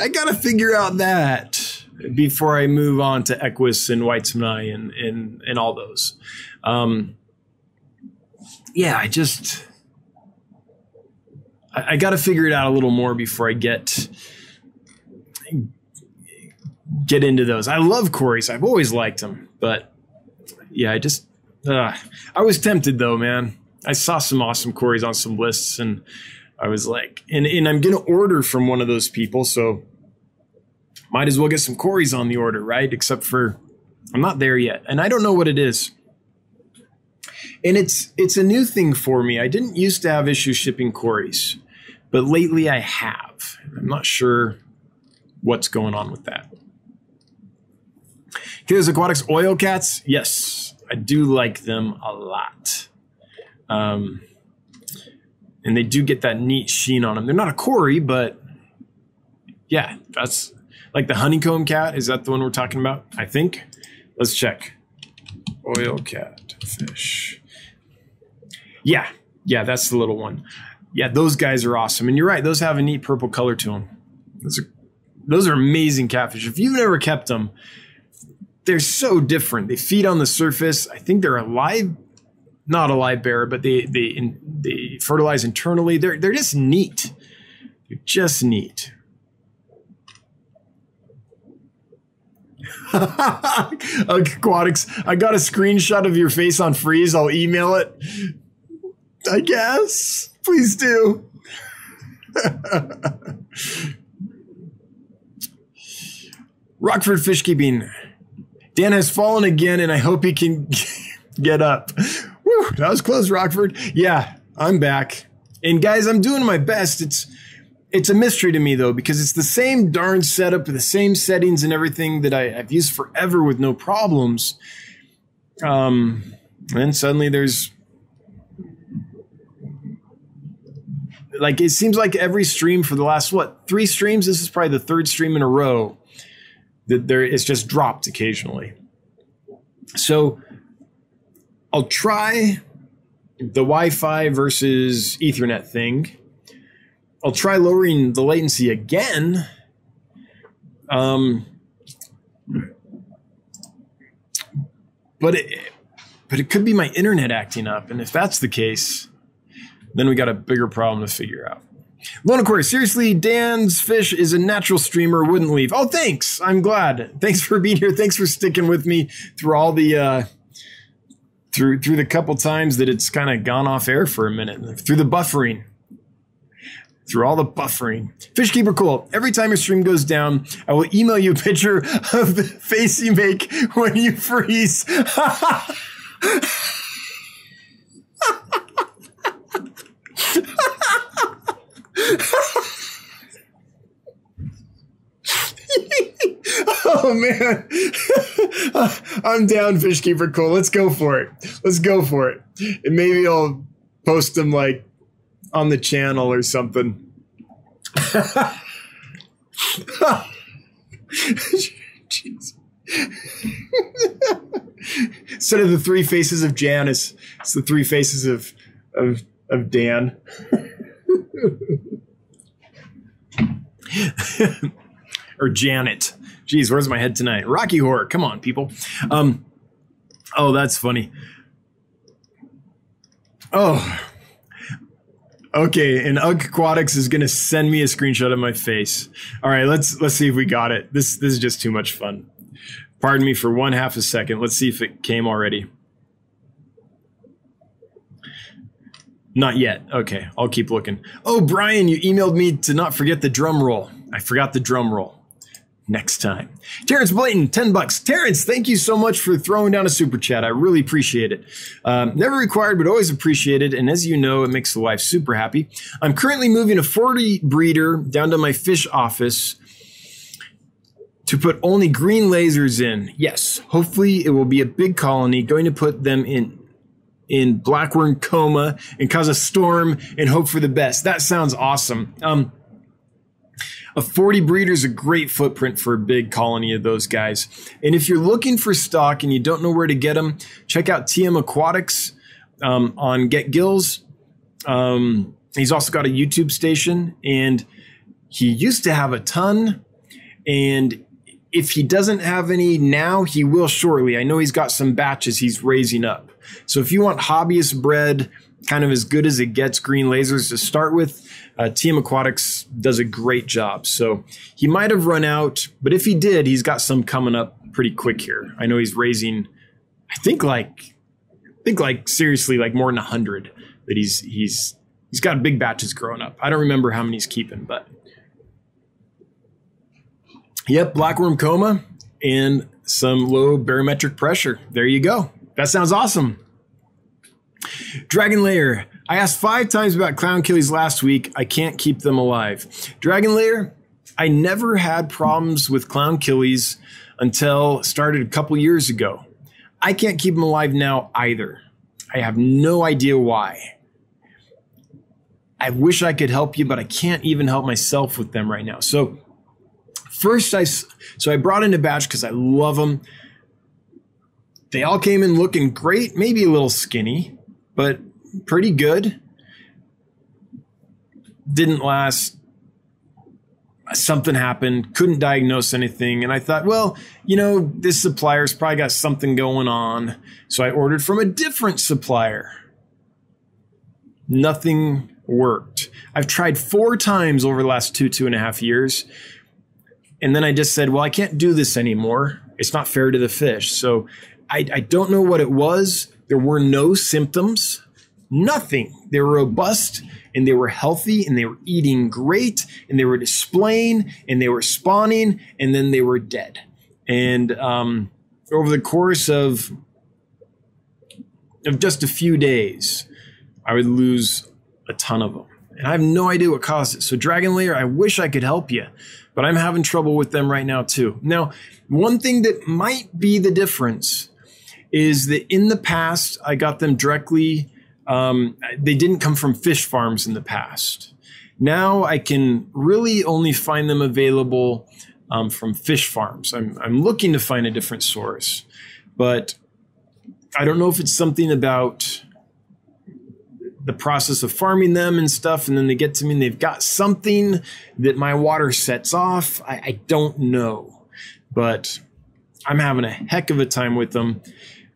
I got to figure out that before I move on to Eques and Weitzmani and, and, and all those. Um, yeah, I just I, I got to figure it out a little more before I get get into those. I love Cory's. I've always liked them, but yeah, I just uh, I was tempted though, man. I saw some awesome Cory's on some lists, and I was like, and and I'm gonna order from one of those people, so might as well get some Cory's on the order, right? Except for I'm not there yet, and I don't know what it is. and it's it's a new thing for me. I didn't used to have issues shipping Cories, but lately I have. I'm not sure what's going on with that. Kiddos Aquatics oil cats, yes, I do like them a lot. Um, and they do get that neat sheen on them. They're not a Cory, but yeah, that's like the honeycomb cat. Is that the one we're talking about? I think. Let's check. Oil cat fish. Yeah, yeah, that's the little one. Yeah, those guys are awesome. And you're right; those have a neat purple color to them. Those are those are amazing catfish. If you've never kept them, they're so different. They feed on the surface. I think they're alive, not a live bearer, but they they in, they fertilize internally. They're they're just neat. They're just neat. <laughs> Aquatics, I got a screenshot of your face on freeze. I'll email it. I guess. Please do. <laughs> Rockford fish keeping. Dan has fallen again, and I hope he can <laughs> get up. Woo, that was close, Rockford. Yeah, I'm back. And guys, I'm doing my best. It's it's a mystery to me though, because it's the same darn setup, with the same settings and everything that I, have used forever with no problems. Um, and suddenly there's like it seems like every stream for the last what three streams. This is probably the third stream in a row that there it's just dropped occasionally. So I'll try the Wi-Fi versus Ethernet thing. I'll try lowering the latency again. Um, but it, but it could be my internet acting up, and if that's the case, then we got a bigger problem to figure out. Aquarius, seriously, Dan's Fish is a natural streamer, wouldn't leave. Oh, thanks. I'm glad. Thanks for being here. Thanks for sticking with me through all the uh, through through the couple times that it's kind of gone off air for a minute, through the buffering. Through all the buffering. Fishkeeper cool. Every time your stream goes down, I will email you a picture of the face you make when you freeze. <laughs> <laughs> oh man, <laughs> I'm down, Fishkeeper. Cool. Let's go for it. Let's go for it. And maybe I'll post them like on the channel or something. <laughs> Jeez. Instead of the three faces of Janice, it's the three faces of of of Dan. <laughs> or Janet. Geez, where's my head tonight? Rocky Horror. Come on, people. Um, oh, that's funny. Oh, okay. And Ugg Aquatics is gonna send me a screenshot of my face. All right, let's let's see if we got it. This this is just too much fun. Pardon me for one half a second. Let's see if it came already. Not yet. Okay, I'll keep looking. Oh, Brian, you emailed me to not forget the drum roll. I forgot the drum roll. Next time. Terrence Blayton, 10 bucks. Terrence, thank you so much for throwing down a super chat. I really appreciate it. Um, never required, but always appreciated. And as you know, it makes the wife super happy. I'm currently moving a 40 breeder down to my fish office to put only green lasers in. Yes, hopefully it will be a big colony going to put them in in blackworm coma and cause a storm and hope for the best. That sounds awesome. Um, a 40 breeder is a great footprint for a big colony of those guys. And if you're looking for stock and you don't know where to get them, check out TM Aquatics um, on Get Gills. Um, he's also got a YouTube station and he used to have a ton. And if he doesn't have any now, he will shortly. I know he's got some batches he's raising up. So if you want hobbyist bred, kind of as good as it gets green lasers to start with, uh, TM Aquatics does a great job. So he might have run out, but if he did, he's got some coming up pretty quick here. I know he's raising, I think like, I think like seriously like more than a hundred that he's he's he's got big batches growing up. I don't remember how many he's keeping, but yep, blackworm coma and some low barometric pressure. There you go. That sounds awesome. Dragon Lair. I asked five times about clown killies last week. I can't keep them alive. Dragon Lair. I never had problems with clown killies until started a couple years ago. I can't keep them alive now either. I have no idea why. I wish I could help you, but I can't even help myself with them right now. So first I so I brought in a batch because I love them. They all came in looking great, maybe a little skinny, but pretty good. Didn't last. Something happened, couldn't diagnose anything. And I thought, well, you know, this supplier's probably got something going on. So I ordered from a different supplier. Nothing worked. I've tried four times over the last two, two and a half years. And then I just said, well, I can't do this anymore. It's not fair to the fish. So I, I don't know what it was. There were no symptoms, nothing. They were robust and they were healthy and they were eating great and they were displaying and they were spawning and then they were dead. And um, over the course of of just a few days, I would lose a ton of them. And I have no idea what caused it. So, Dragon Lair, I wish I could help you, but I'm having trouble with them right now, too. Now, one thing that might be the difference is that in the past, I got them directly, um, they didn't come from fish farms in the past. Now I can really only find them available um, from fish farms. I'm, I'm looking to find a different source, but I don't know if it's something about the process of farming them and stuff, and then they get to me and they've got something that my water sets off. I, I don't know, but I'm having a heck of a time with them.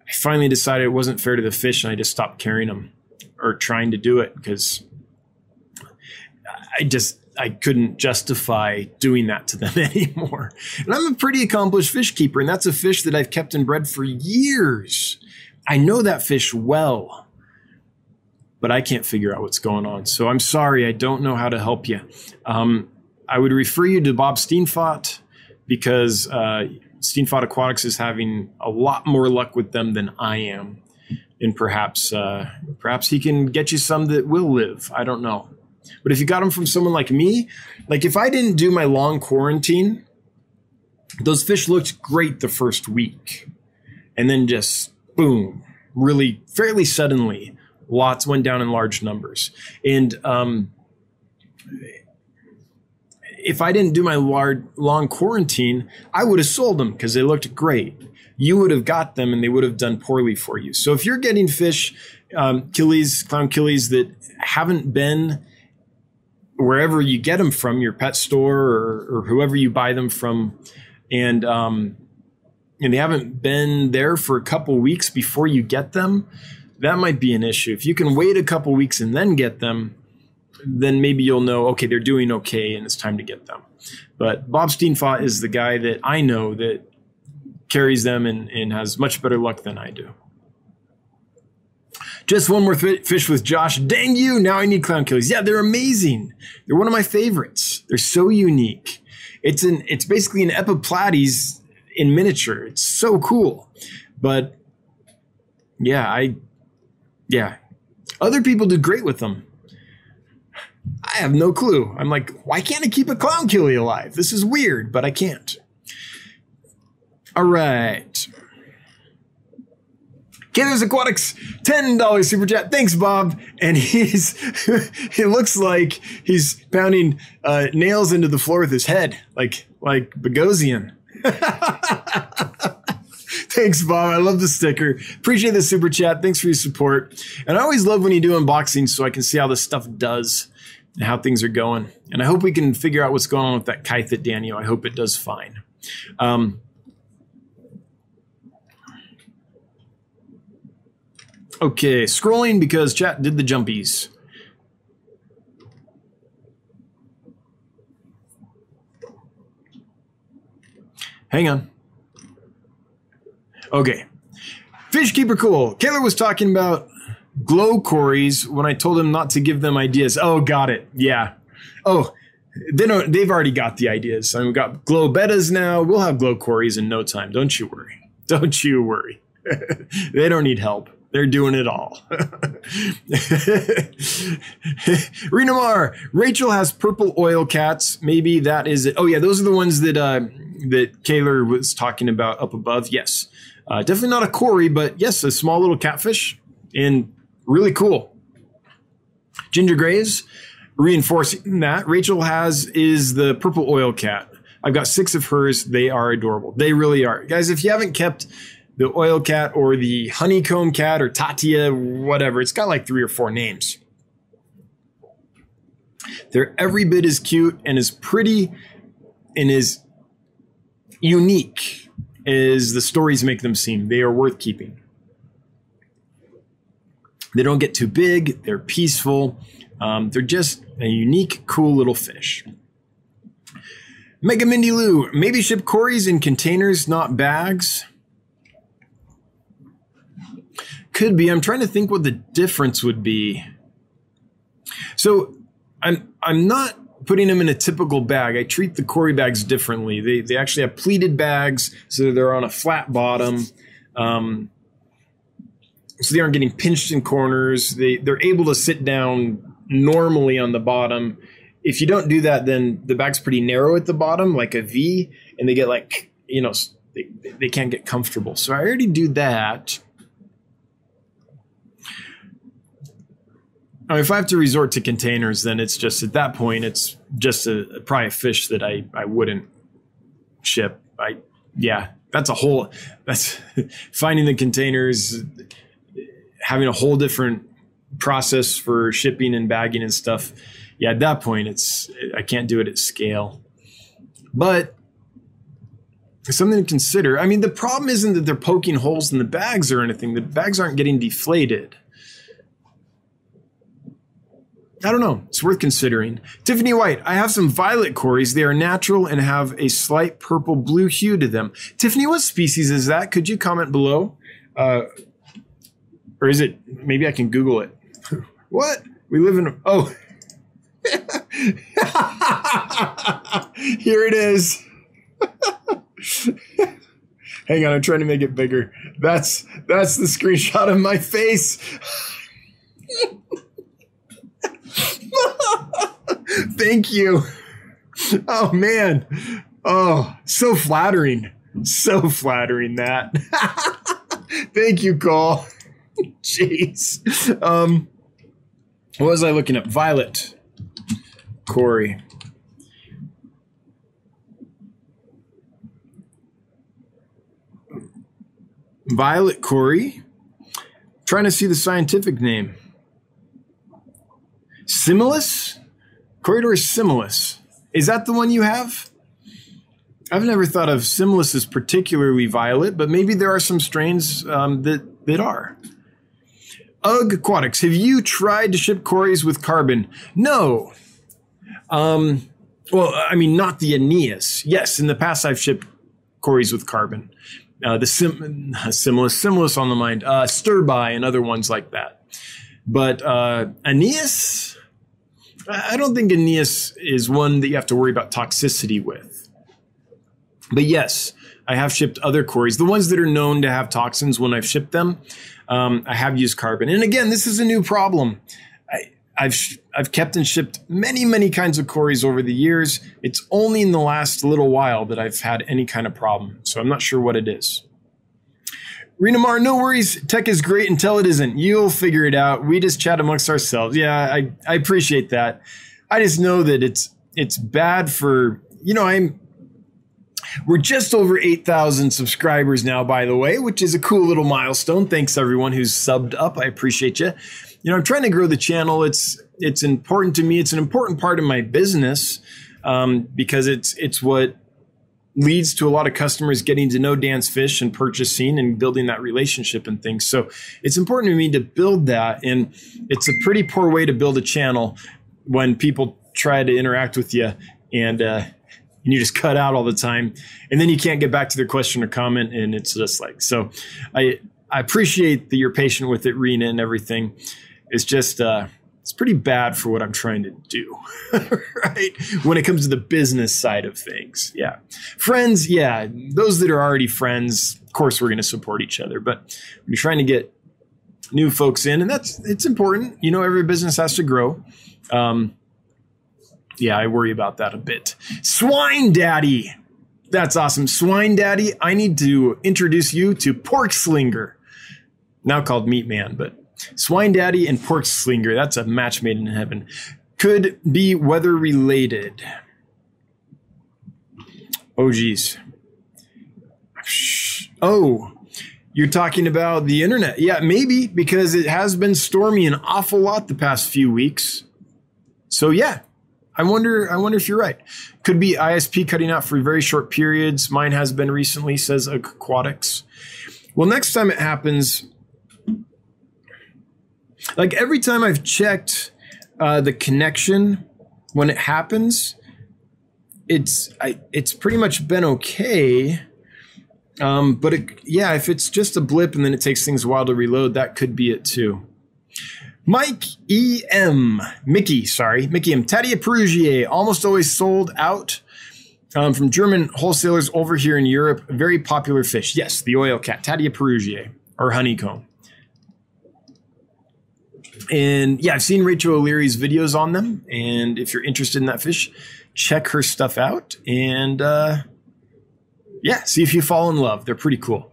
I finally decided it wasn't fair to the fish, and I just stopped carrying them or trying to do it because I just I couldn't justify doing that to them <laughs> anymore. And I'm a pretty accomplished fish keeper, and that's a fish that I've kept and bred for years. I know that fish well but I can't figure out what's going on. So I'm sorry, I don't know how to help you. Um, I would refer you to Bob Steenfot because uh, Steenfot Aquatics is having a lot more luck with them than I am, and perhaps uh, perhaps he can get you some that will live. I don't know, but if you got them from someone like me, like if I didn't do my long quarantine, those fish looked great the first week, and then just boom, really fairly suddenly lots went down in large numbers. And um, if I didn't do my large, long quarantine, I would have sold them because they looked great. You would have got them and they would have done poorly for you. So if you're getting fish, um, killies, clown killies that haven't been wherever you get them from, your pet store or, or whoever you buy them from, and um, and they haven't been there for a couple weeks before you get them, that might be an issue. If you can wait a couple weeks and then get them, then maybe you'll know, okay, they're doing okay and it's time to get them. But Bob Steenfot is the guy that I know that carries them and, and has much better luck than I do. Just one more fish with Josh. Dang you! Now I need clown killies. Yeah, they're amazing. They're one of my favorites. They're so unique. It's an it's basically an Epiplates in miniature. It's so cool. But yeah, I yeah. Other people do great with them. I have no clue. I'm like, why can't I keep a clown killie alive? This is weird, but I can't. All right. Killers Aquatics, $10 super chat. Thanks, Bob. And <laughs> he's, <laughs> it looks like he's pounding uh, nails into the floor with his head, like, like Bogosian. <laughs> Thanks, Bob. I love the sticker. Appreciate the super chat. Thanks for your support. And I always love when you do unboxings so I can see how this stuff does and how things are going. And I hope we can figure out what's going on with that Kythet Daniel. I hope it does fine. Um, okay, scrolling because chat did the jumpies. Hang on. Okay. Fish keeper cool. Kaylor was talking about glow cories when I told him not to give them ideas. Oh, got it. Yeah. Oh, they don't, they've already got the ideas. I mean, we've got glow bettas now. We'll have glow cories in no time. Don't you worry. <laughs> Don't you worry. <laughs> they don't need help. They're doing it all. <laughs> Rena Mar, Rachel has purple oil cats. Maybe that is it. Oh yeah, those are the ones that uh, that Kaylor was talking about up above. Yes, uh, definitely not a Cory, but yes, a small little catfish and really cool. Ginger Grays, reinforcing that Rachel has is the purple oil cat. I've got six of hers. They are adorable. They really are. Guys, if you haven't kept the oil cat or the honeycomb cat or Tatia, whatever, it's got like three or four names. They're every bit as cute and as pretty and as unique as the stories make them seem. They are worth keeping. They don't get too big, they're peaceful, um, they're just a unique, cool little fish. Mega Mindy Lou, maybe ship Corys in containers, not bags. Could be. I'm trying to think what the difference would be. So I'm I'm not putting them in a typical bag. I treat the Cory bags differently. They they actually have pleated bags, so they're on a flat bottom. Um, so they aren't getting pinched in corners. They they're able to sit down normally on the bottom. If you don't do that, then the back's pretty narrow at the bottom, like a V, and they get like you know they, they can't get comfortable. So I already do that. I mean, if I have to resort to containers, then it's just at that point, it's just a, probably a fish that I, I wouldn't ship. I, yeah, that's a whole, that's <laughs> finding the containers, having a whole different process for shipping and bagging and stuff. Yeah, at that point, it's, I can't do it at scale. But something to consider. I mean, the problem isn't that they're poking holes in the bags or anything, the bags aren't getting deflated I don't know. It's worth considering. Tiffany White, I have some violet Corys. They are natural and have a slight purple blue hue to them. Tiffany, what species is that? Could you comment below? Uh, or is it, maybe I can Google it. what? We live in, oh. <laughs> Here it is. <laughs> Hang on, I'm trying to make it bigger. That's that's the screenshot of my face. <laughs> Thank you. Oh man. Oh, so flattering. So flattering that. Thank you, Cole. <laughs> Jeez. Um what was I looking up? Violet. Corey. Violet Cory. Trying to see the scientific name. Similis? Corydoras similis. Is that the one you have? I've never thought of similis as particularly violet, but maybe there are some strains um, that, that are. Ugh Aquatics, have you tried to ship Corys with carbon? No. Um, well, I mean, not the Aeneus. Yes, in the past I've shipped Corys with carbon. Uh, the sim- <laughs> similis, similis on the mind, uh, sterbai and other ones like that. But uh, Aeneus, I don't think Aeneus is one that you have to worry about toxicity with. But yes, I have shipped other Corys. the ones that are known to have toxins when I've shipped them. Um, I have used carbon. And again, this is a new problem. I, have I've kept and shipped many, many kinds of Corys over the years. It's only in the last little while that I've had any kind of problem. So I'm not sure what it is. Rena Mar, no worries. Tech is great until it isn't. You'll figure it out. We just chat amongst ourselves. Yeah, I, I appreciate that. I just know that it's it's bad for you know I'm we're just over 8,000 subscribers now, by the way, which is a cool little milestone. Thanks everyone who's subbed up. I appreciate you. You know, I'm trying to grow the channel. It's it's important to me. It's an important part of my business um, because it's it's what leads to a lot of customers getting to know Dan's Fish and purchasing and building that relationship and things. So it's important to me to build that. And it's a pretty poor way to build a channel when people try to interact with you and, uh, and you just cut out all the time and then you can't get back to their question or comment and it's just like so i i appreciate that you're patient with it rena and everything it's just uh it's pretty bad for what I'm trying to do, <laughs> right? When it comes to the business side of things. Yeah. Friends, yeah, those that are already friends, of course, we're going to support each other. But you're trying to get new folks in, and that's it's important. You know, every business has to grow. Um, yeah, I worry about that a bit. Swine Daddy. That's awesome. Swine Daddy, I need to introduce you to Pork Slinger, now called Meat Man, but Swine Daddy and Pork Slinger, that's a match made in heaven. Could be weather related. Oh, geez. Oh, you're talking about the internet. Yeah, maybe because it has been stormy an awful lot the past few weeks. So yeah, I wonder. I wonder if you're right. Could be ISP cutting out for very short periods. Mine has been recently, says Aquatics. Well, next time it happens, like every time I've checked uh, the connection when it happens, it's I, it's pretty much been okay. Um, but it, yeah, if it's just a blip and then it takes things a while to reload, that could be it too. Mike E.M. Mickey, sorry, Mickey M. Tatia perugiae, almost always sold out um, from German wholesalers over here in Europe. Very popular fish. Yes, the oil cat, Tatia perugiae, or honeycomb. And yeah, I've seen Rachel O'Leary's videos on them. And if you're interested in that fish, check her stuff out. And uh, yeah, see if you fall in love. They're pretty cool.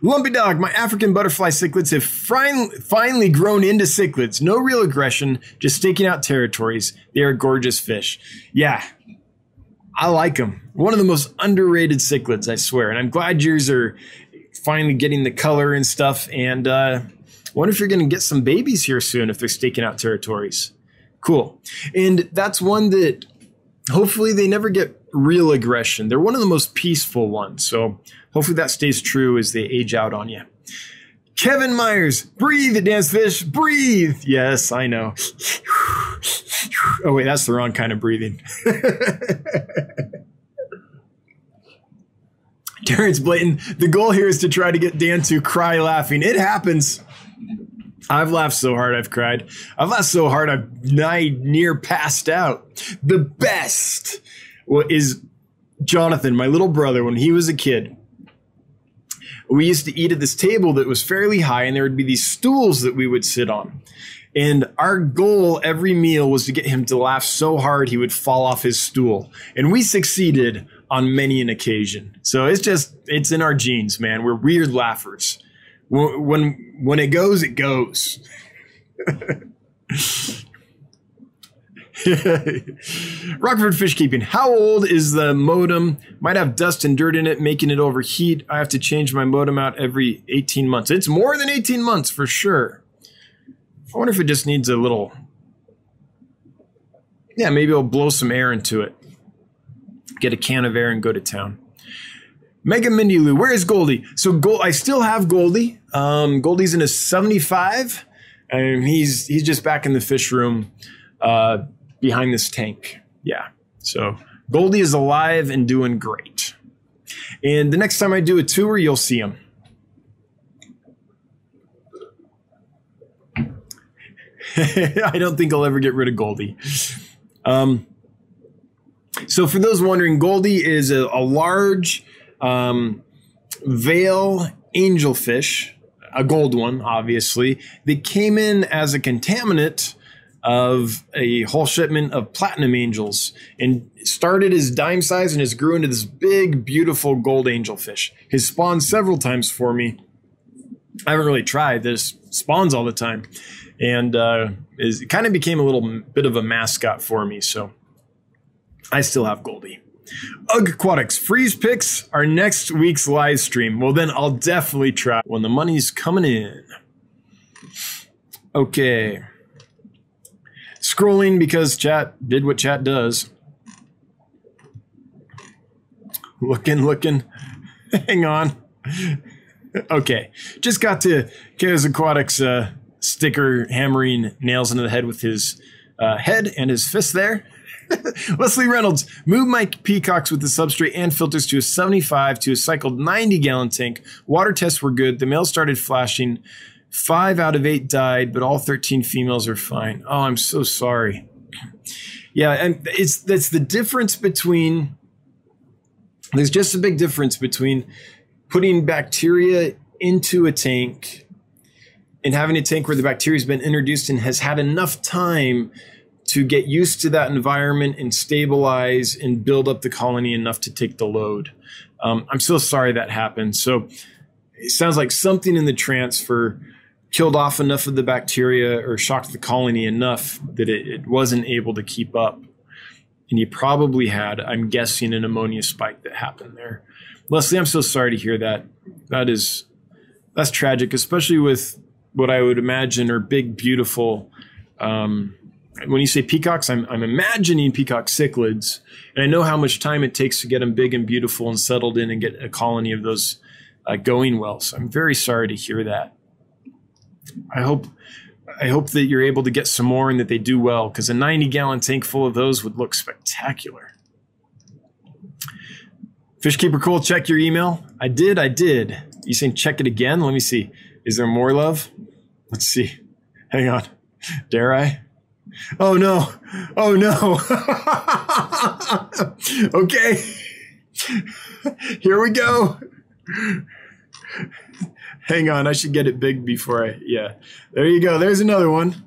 Lumpy Dog, my African butterfly cichlids have finally grown into cichlids. No real aggression, just staking out territories. They are gorgeous fish. Yeah, I like them. One of the most underrated cichlids, I swear. And I'm glad yours are finally getting the color and stuff. And uh, wonder if you're going to get some babies here soon if they're staking out territories. Cool. And that's one that hopefully they never get real aggression. They're one of the most peaceful ones. So hopefully that stays true as they age out on you. Kevin Myers, breathe, dance fish, breathe. Yes, I know. <sighs> oh, wait, that's the wrong kind of breathing. <laughs> Terrence Blayton, the goal here is to try to get Dan to cry laughing. It happens. I've laughed so hard I've cried. I've laughed so hard I've nigh near passed out. The best is Jonathan, my little brother, when he was a kid. We used to eat at this table that was fairly high, and there would be these stools that we would sit on. And our goal every meal was to get him to laugh so hard he would fall off his stool. And we succeeded on many an occasion. So it's just, it's in our genes, man. We're weird laughers when when it goes, it goes. <laughs> <laughs> Rockford fish keeping. How old is the modem? Might have dust and dirt in it, making it overheat. I have to change my modem out every 18 months. It's more than 18 months for sure. I wonder if it just needs a little. Yeah, maybe I'll blow some air into it. Get a can of air and go to town. Mega Mindy Lou, where is Goldie? So Gold, I still have Goldie. Um, Goldie's in his 75, and he's he's just back in the fish room uh, behind this tank. Yeah. So Goldie is alive and doing great. And the next time I do a tour, you'll see him. <laughs> I don't think I'll ever get rid of Goldie. Um, so, for those wondering, Goldie is a, a large um, veil angelfish, a gold one, obviously, that came in as a contaminant of a whole shipment of platinum angels and started as dime size and has grew into this big, beautiful gold angelfish. Has spawned several times for me. I haven't really tried. This spawns all the time, and uh, is kind of became a little bit of a mascot for me. So I still have Goldie. Ugg Aquatics freeze picks our next week's live stream. Well, then I'll definitely try when the money's coming in. Okay. Scrolling because chat did what chat does. Looking, looking. <laughs> Hang on. Okay. Just got to Chaos Aquatics uh, sticker hammering nails into the head with his uh, head and his fist there. <laughs> Leslie Reynolds, move my peacocks with the substrate and filters to a 75 to a cycled 90 gallon tank. Water tests were good. The males started flashing. Five out of eight died, but all 13 females are fine. Oh, I'm so sorry. Yeah, and it's that's the difference between there's just a big difference between putting bacteria into a tank and having a tank where the bacteria has been introduced and has had enough time to get used to that environment and stabilize and build up the colony enough to take the load. Um, I'm so sorry that happened. So it sounds like something in the transfer killed off enough of the bacteria or shocked the colony enough that it, it wasn't able to keep up. And you probably had, I'm guessing, an ammonia spike that happened there. Leslie, I'm so sorry to hear that. That is, that's tragic, especially with what I would imagine are big, beautiful. Um, when you say peacocks, I'm, I'm imagining peacock cichlids, and I know how much time it takes to get them big and beautiful and settled in and get a colony of those uh, going well. So I'm very sorry to hear that. I hope I hope that you're able to get some more and that they do well because a 90 gallon tank full of those would look spectacular. Fishkeeper Cool, check your email. I did, I did. You saying check it again? Let me see. Is there more love? Let's see. Hang on. Dare I? Oh no. Oh no. <laughs> okay. Here we go. Hang on, I should get it big before I. Yeah, there you go. There's another one.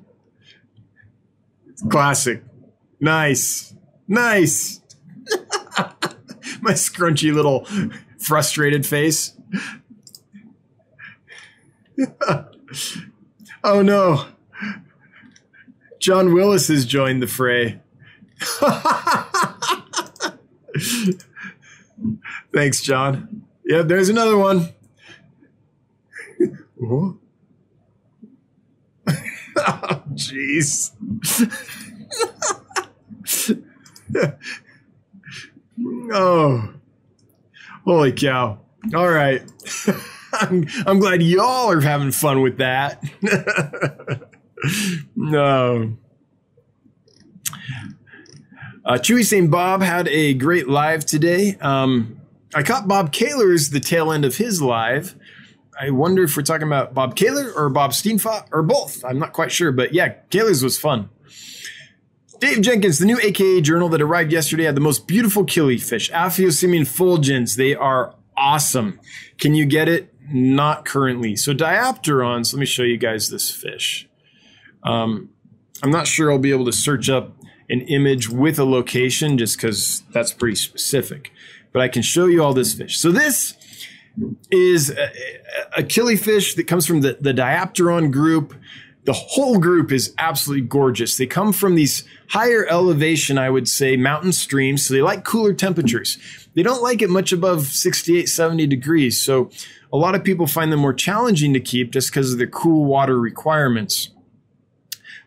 Classic. Nice, nice. <laughs> My scrunchy little frustrated face. <laughs> oh no. John Willis has joined the fray. <laughs> Thanks, John. Yep, there's another one. Oh, <laughs> jeez. <laughs> oh, holy cow. All right. <laughs> I'm, I'm glad y'all are having fun with that. no. Uh, Chewy saying Bob had a great live today. Um, I caught Bob Kaler's the tail end of his live. I wonder if we're talking about Bob Kaler or Bob Steenfot or both. I'm not quite sure, but yeah, Kaler's was fun. Dave Jenkins, the new AKA journal that arrived yesterday had the most beautiful killifish, Aphyosemion fulgens. They are awesome. Can you get it? Not currently. So diapterons, let me show you guys this fish. Um, I'm not sure I'll be able to search up an image with a location just because that's pretty specific. But I can show you all this fish. So this is a, a killifish that comes from the, the diapteron group. The whole group is absolutely gorgeous. They come from these higher elevation, I would say, mountain streams. So they like cooler temperatures. They don't like it much above 68, 70 degrees. So a lot of people find them more challenging to keep just because of the cool water requirements.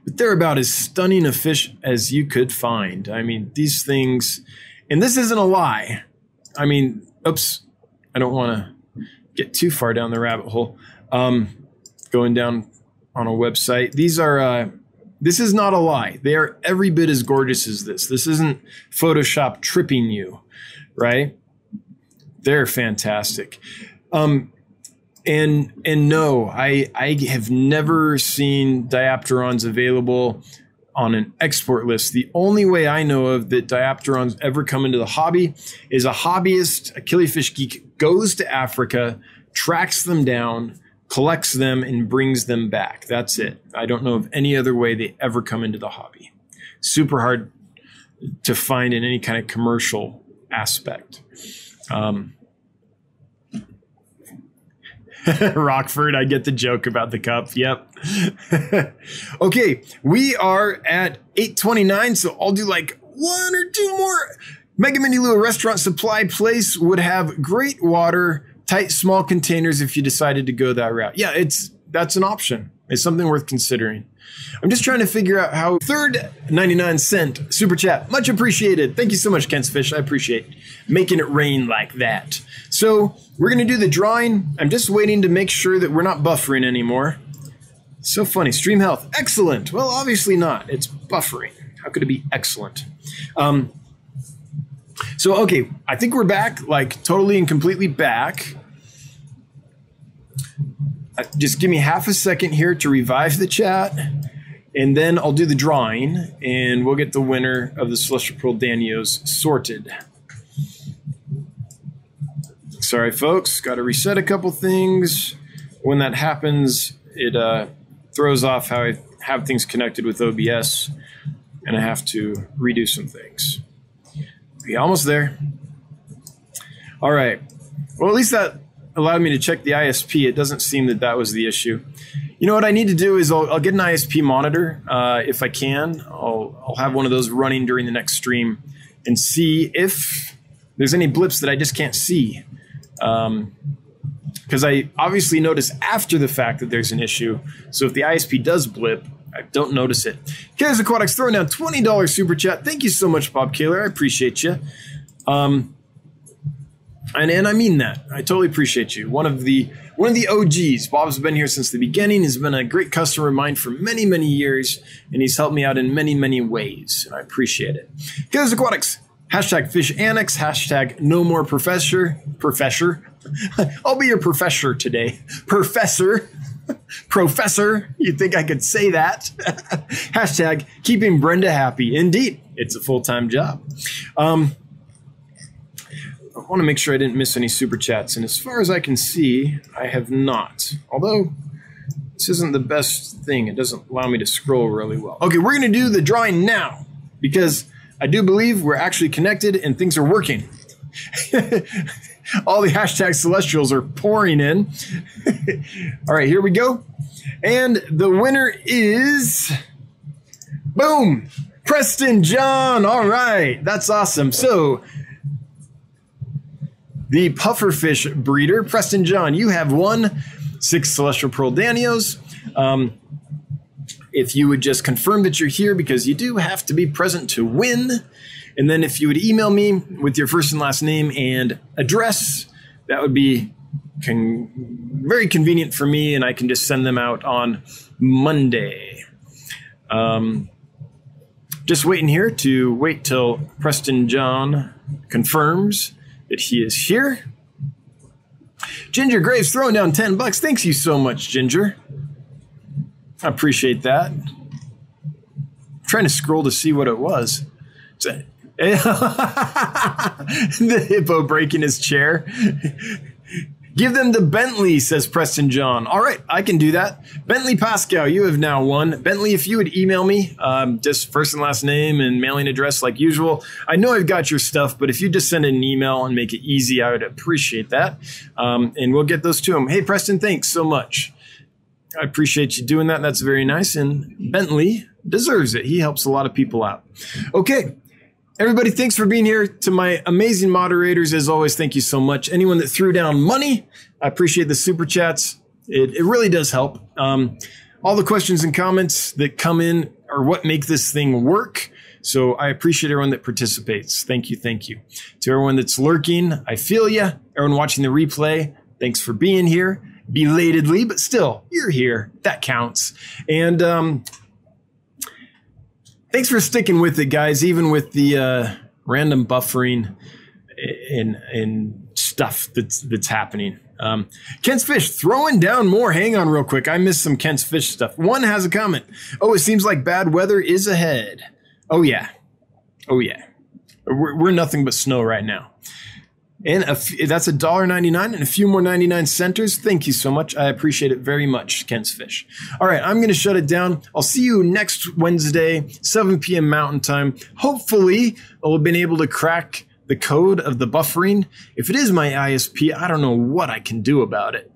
But they're about as stunning a fish as you could find. I mean, these things, and this isn't a lie. I mean, oops, I don't want to get too far down the rabbit hole. Um, going down on a website. These are uh, this is not a lie. They are every bit as gorgeous as this. This isn't Photoshop tripping you, right? They're fantastic. Um, and and no, I I have never seen diapterons available on an export list. The only way I know of that diapterons ever come into the hobby is a hobbyist, a killifish geek, goes to Africa, tracks them down, collects them, and brings them back. That's it. I don't know of any other way they ever come into the hobby. Super hard to find in any kind of commercial aspect. Um, <laughs> Rockford, I get the joke about the cup. Yep. <laughs> okay, we are at 829, so I'll do like one or two more. Mega Mini Lua Restaurant Supply Place would have great water, tight small containers if you decided to go that route. Yeah, it's that's an option. It's something worth considering. I'm just trying to figure out how third 99 cent super chat. Much appreciated. Thank you so much, Kent's Fish. I appreciate making it rain like that. So we're to do the drawing. I'm just waiting to make sure that we're not buffering anymore. So funny. Stream health. Excellent. Well, obviously not. It's buffering. How could it be excellent? Um, so, okay, I think we're back, like totally and completely back. Uh, just give me half a second here to revive the chat, and then I'll do the drawing, and we'll get the winner of the Celestial Pearl Danios sorted. Sorry, folks, got to reset a couple things. When that happens, it uh, throws off how I have things connected with OBS, and I have to redo some things. Be almost there. All right. Well, at least that allowed me to check the ISP. It doesn't seem that that was the issue. You know what I need to do is I'll, I'll get an ISP monitor uh, if I can. I'll, I'll have one of those running during the next stream and see if there's any blips that I just can't see. Um, because I obviously notice after the fact that there's an issue. So if the ISP does blip, I don't notice it. Killers Aquatics throwing down $20 super chat. Thank you so much, Bob Kaler. I appreciate you. Um, and, and I mean that. I totally appreciate you. One of the one of the OGs. Bob's been here since the beginning. He's been a great customer of mine for many, many years, and he's helped me out in many, many ways. And I appreciate it. Killers Aquatics. Hashtag fish annex. Hashtag no more professor. Professor. <laughs> I'll be your professor today. Professor. <laughs> Professor. You'd think I could say that. <laughs> Hashtag keeping Brenda happy. Indeed, it's a full time job. Um, I want to make sure I didn't miss any super chats. And as far as I can see, I have not. Although this isn't the best thing, it doesn't allow me to scroll really well. Okay, we're to do the drawing now because I do believe we're actually connected and things are working. <laughs> All the hashtag celestials are pouring in. <laughs> All right, here we go. And the winner is boom, Preston John. All right, that's awesome. So the pufferfish breeder, Preston John, you have won six Celestial Pearl Danios. Um, if you would just confirm that you're here because you do have to be present to win. And then if you would email me with your first and last name and address, that would be con- very convenient for me, and I can just send them out on Monday. Um, just waiting here to wait till Preston John confirms that he is here. Ginger Graves throwing down 10 bucks. Thanks you so much, Ginger. I appreciate that. I'm trying to scroll to see what it was. <laughs> The hippo breaking his chair. Give them the Bentley, says Preston John. All right, I can do that. Bentley Pascoe, you have now won. Bentley, if you would email me, um, just first and last name and mailing address like usual. I know I've got your stuff, but if you just send an email and make it easy, I would appreciate that. Um, and we'll get those to him. Hey, Preston, thanks so much. I appreciate you doing that. That's very nice. And Bentley deserves it. He helps a lot of people out. Okay. Everybody, thanks for being here. To my amazing moderators, as always, thank you so much. Anyone that threw down money, I appreciate the super chats. It, it really does help. Um, all the questions and comments that come in are what make this thing work. So I appreciate everyone that participates. Thank you. Thank you. To everyone that's lurking, I feel you. Everyone watching the replay, thanks for being here belatedly, but still, you're here. That counts. And um, thanks for sticking with it, guys, even with the uh, random buffering and, and stuff that's, that's happening. Um, Kent's Fish throwing down more. Hang on, real quick. I missed some Kent's Fish stuff. One has a comment. Oh, it seems like bad weather is ahead. Oh, yeah. Oh, yeah. We're, we're nothing but snow right now. And a f- that's a dollar ninety nine and a few more ninety nine centers. Thank you so much. I appreciate it very much, Kent's Fish. All right, I'm going to shut it down. I'll see you next Wednesday, 7 p.m. Mountain Time. Hopefully, I'll have been able to crack the code of the buffering. If it is my ISP, I don't know what I can do about it.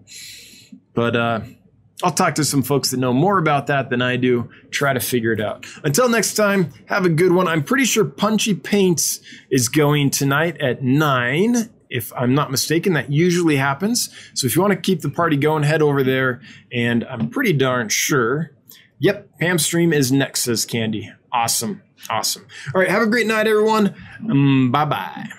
But uh, I'll talk to some folks that know more about that than I do, try to figure it out. Until next time, have a good one. I'm pretty sure Punchy Paints is going tonight at 9 if I'm not mistaken, that usually happens. So if you want to keep the party going, head over there. And I'm pretty darn sure. Yep, Pam Stream is next, says Candy. Awesome. Awesome. All right. Have a great night, everyone. Um, bye bye.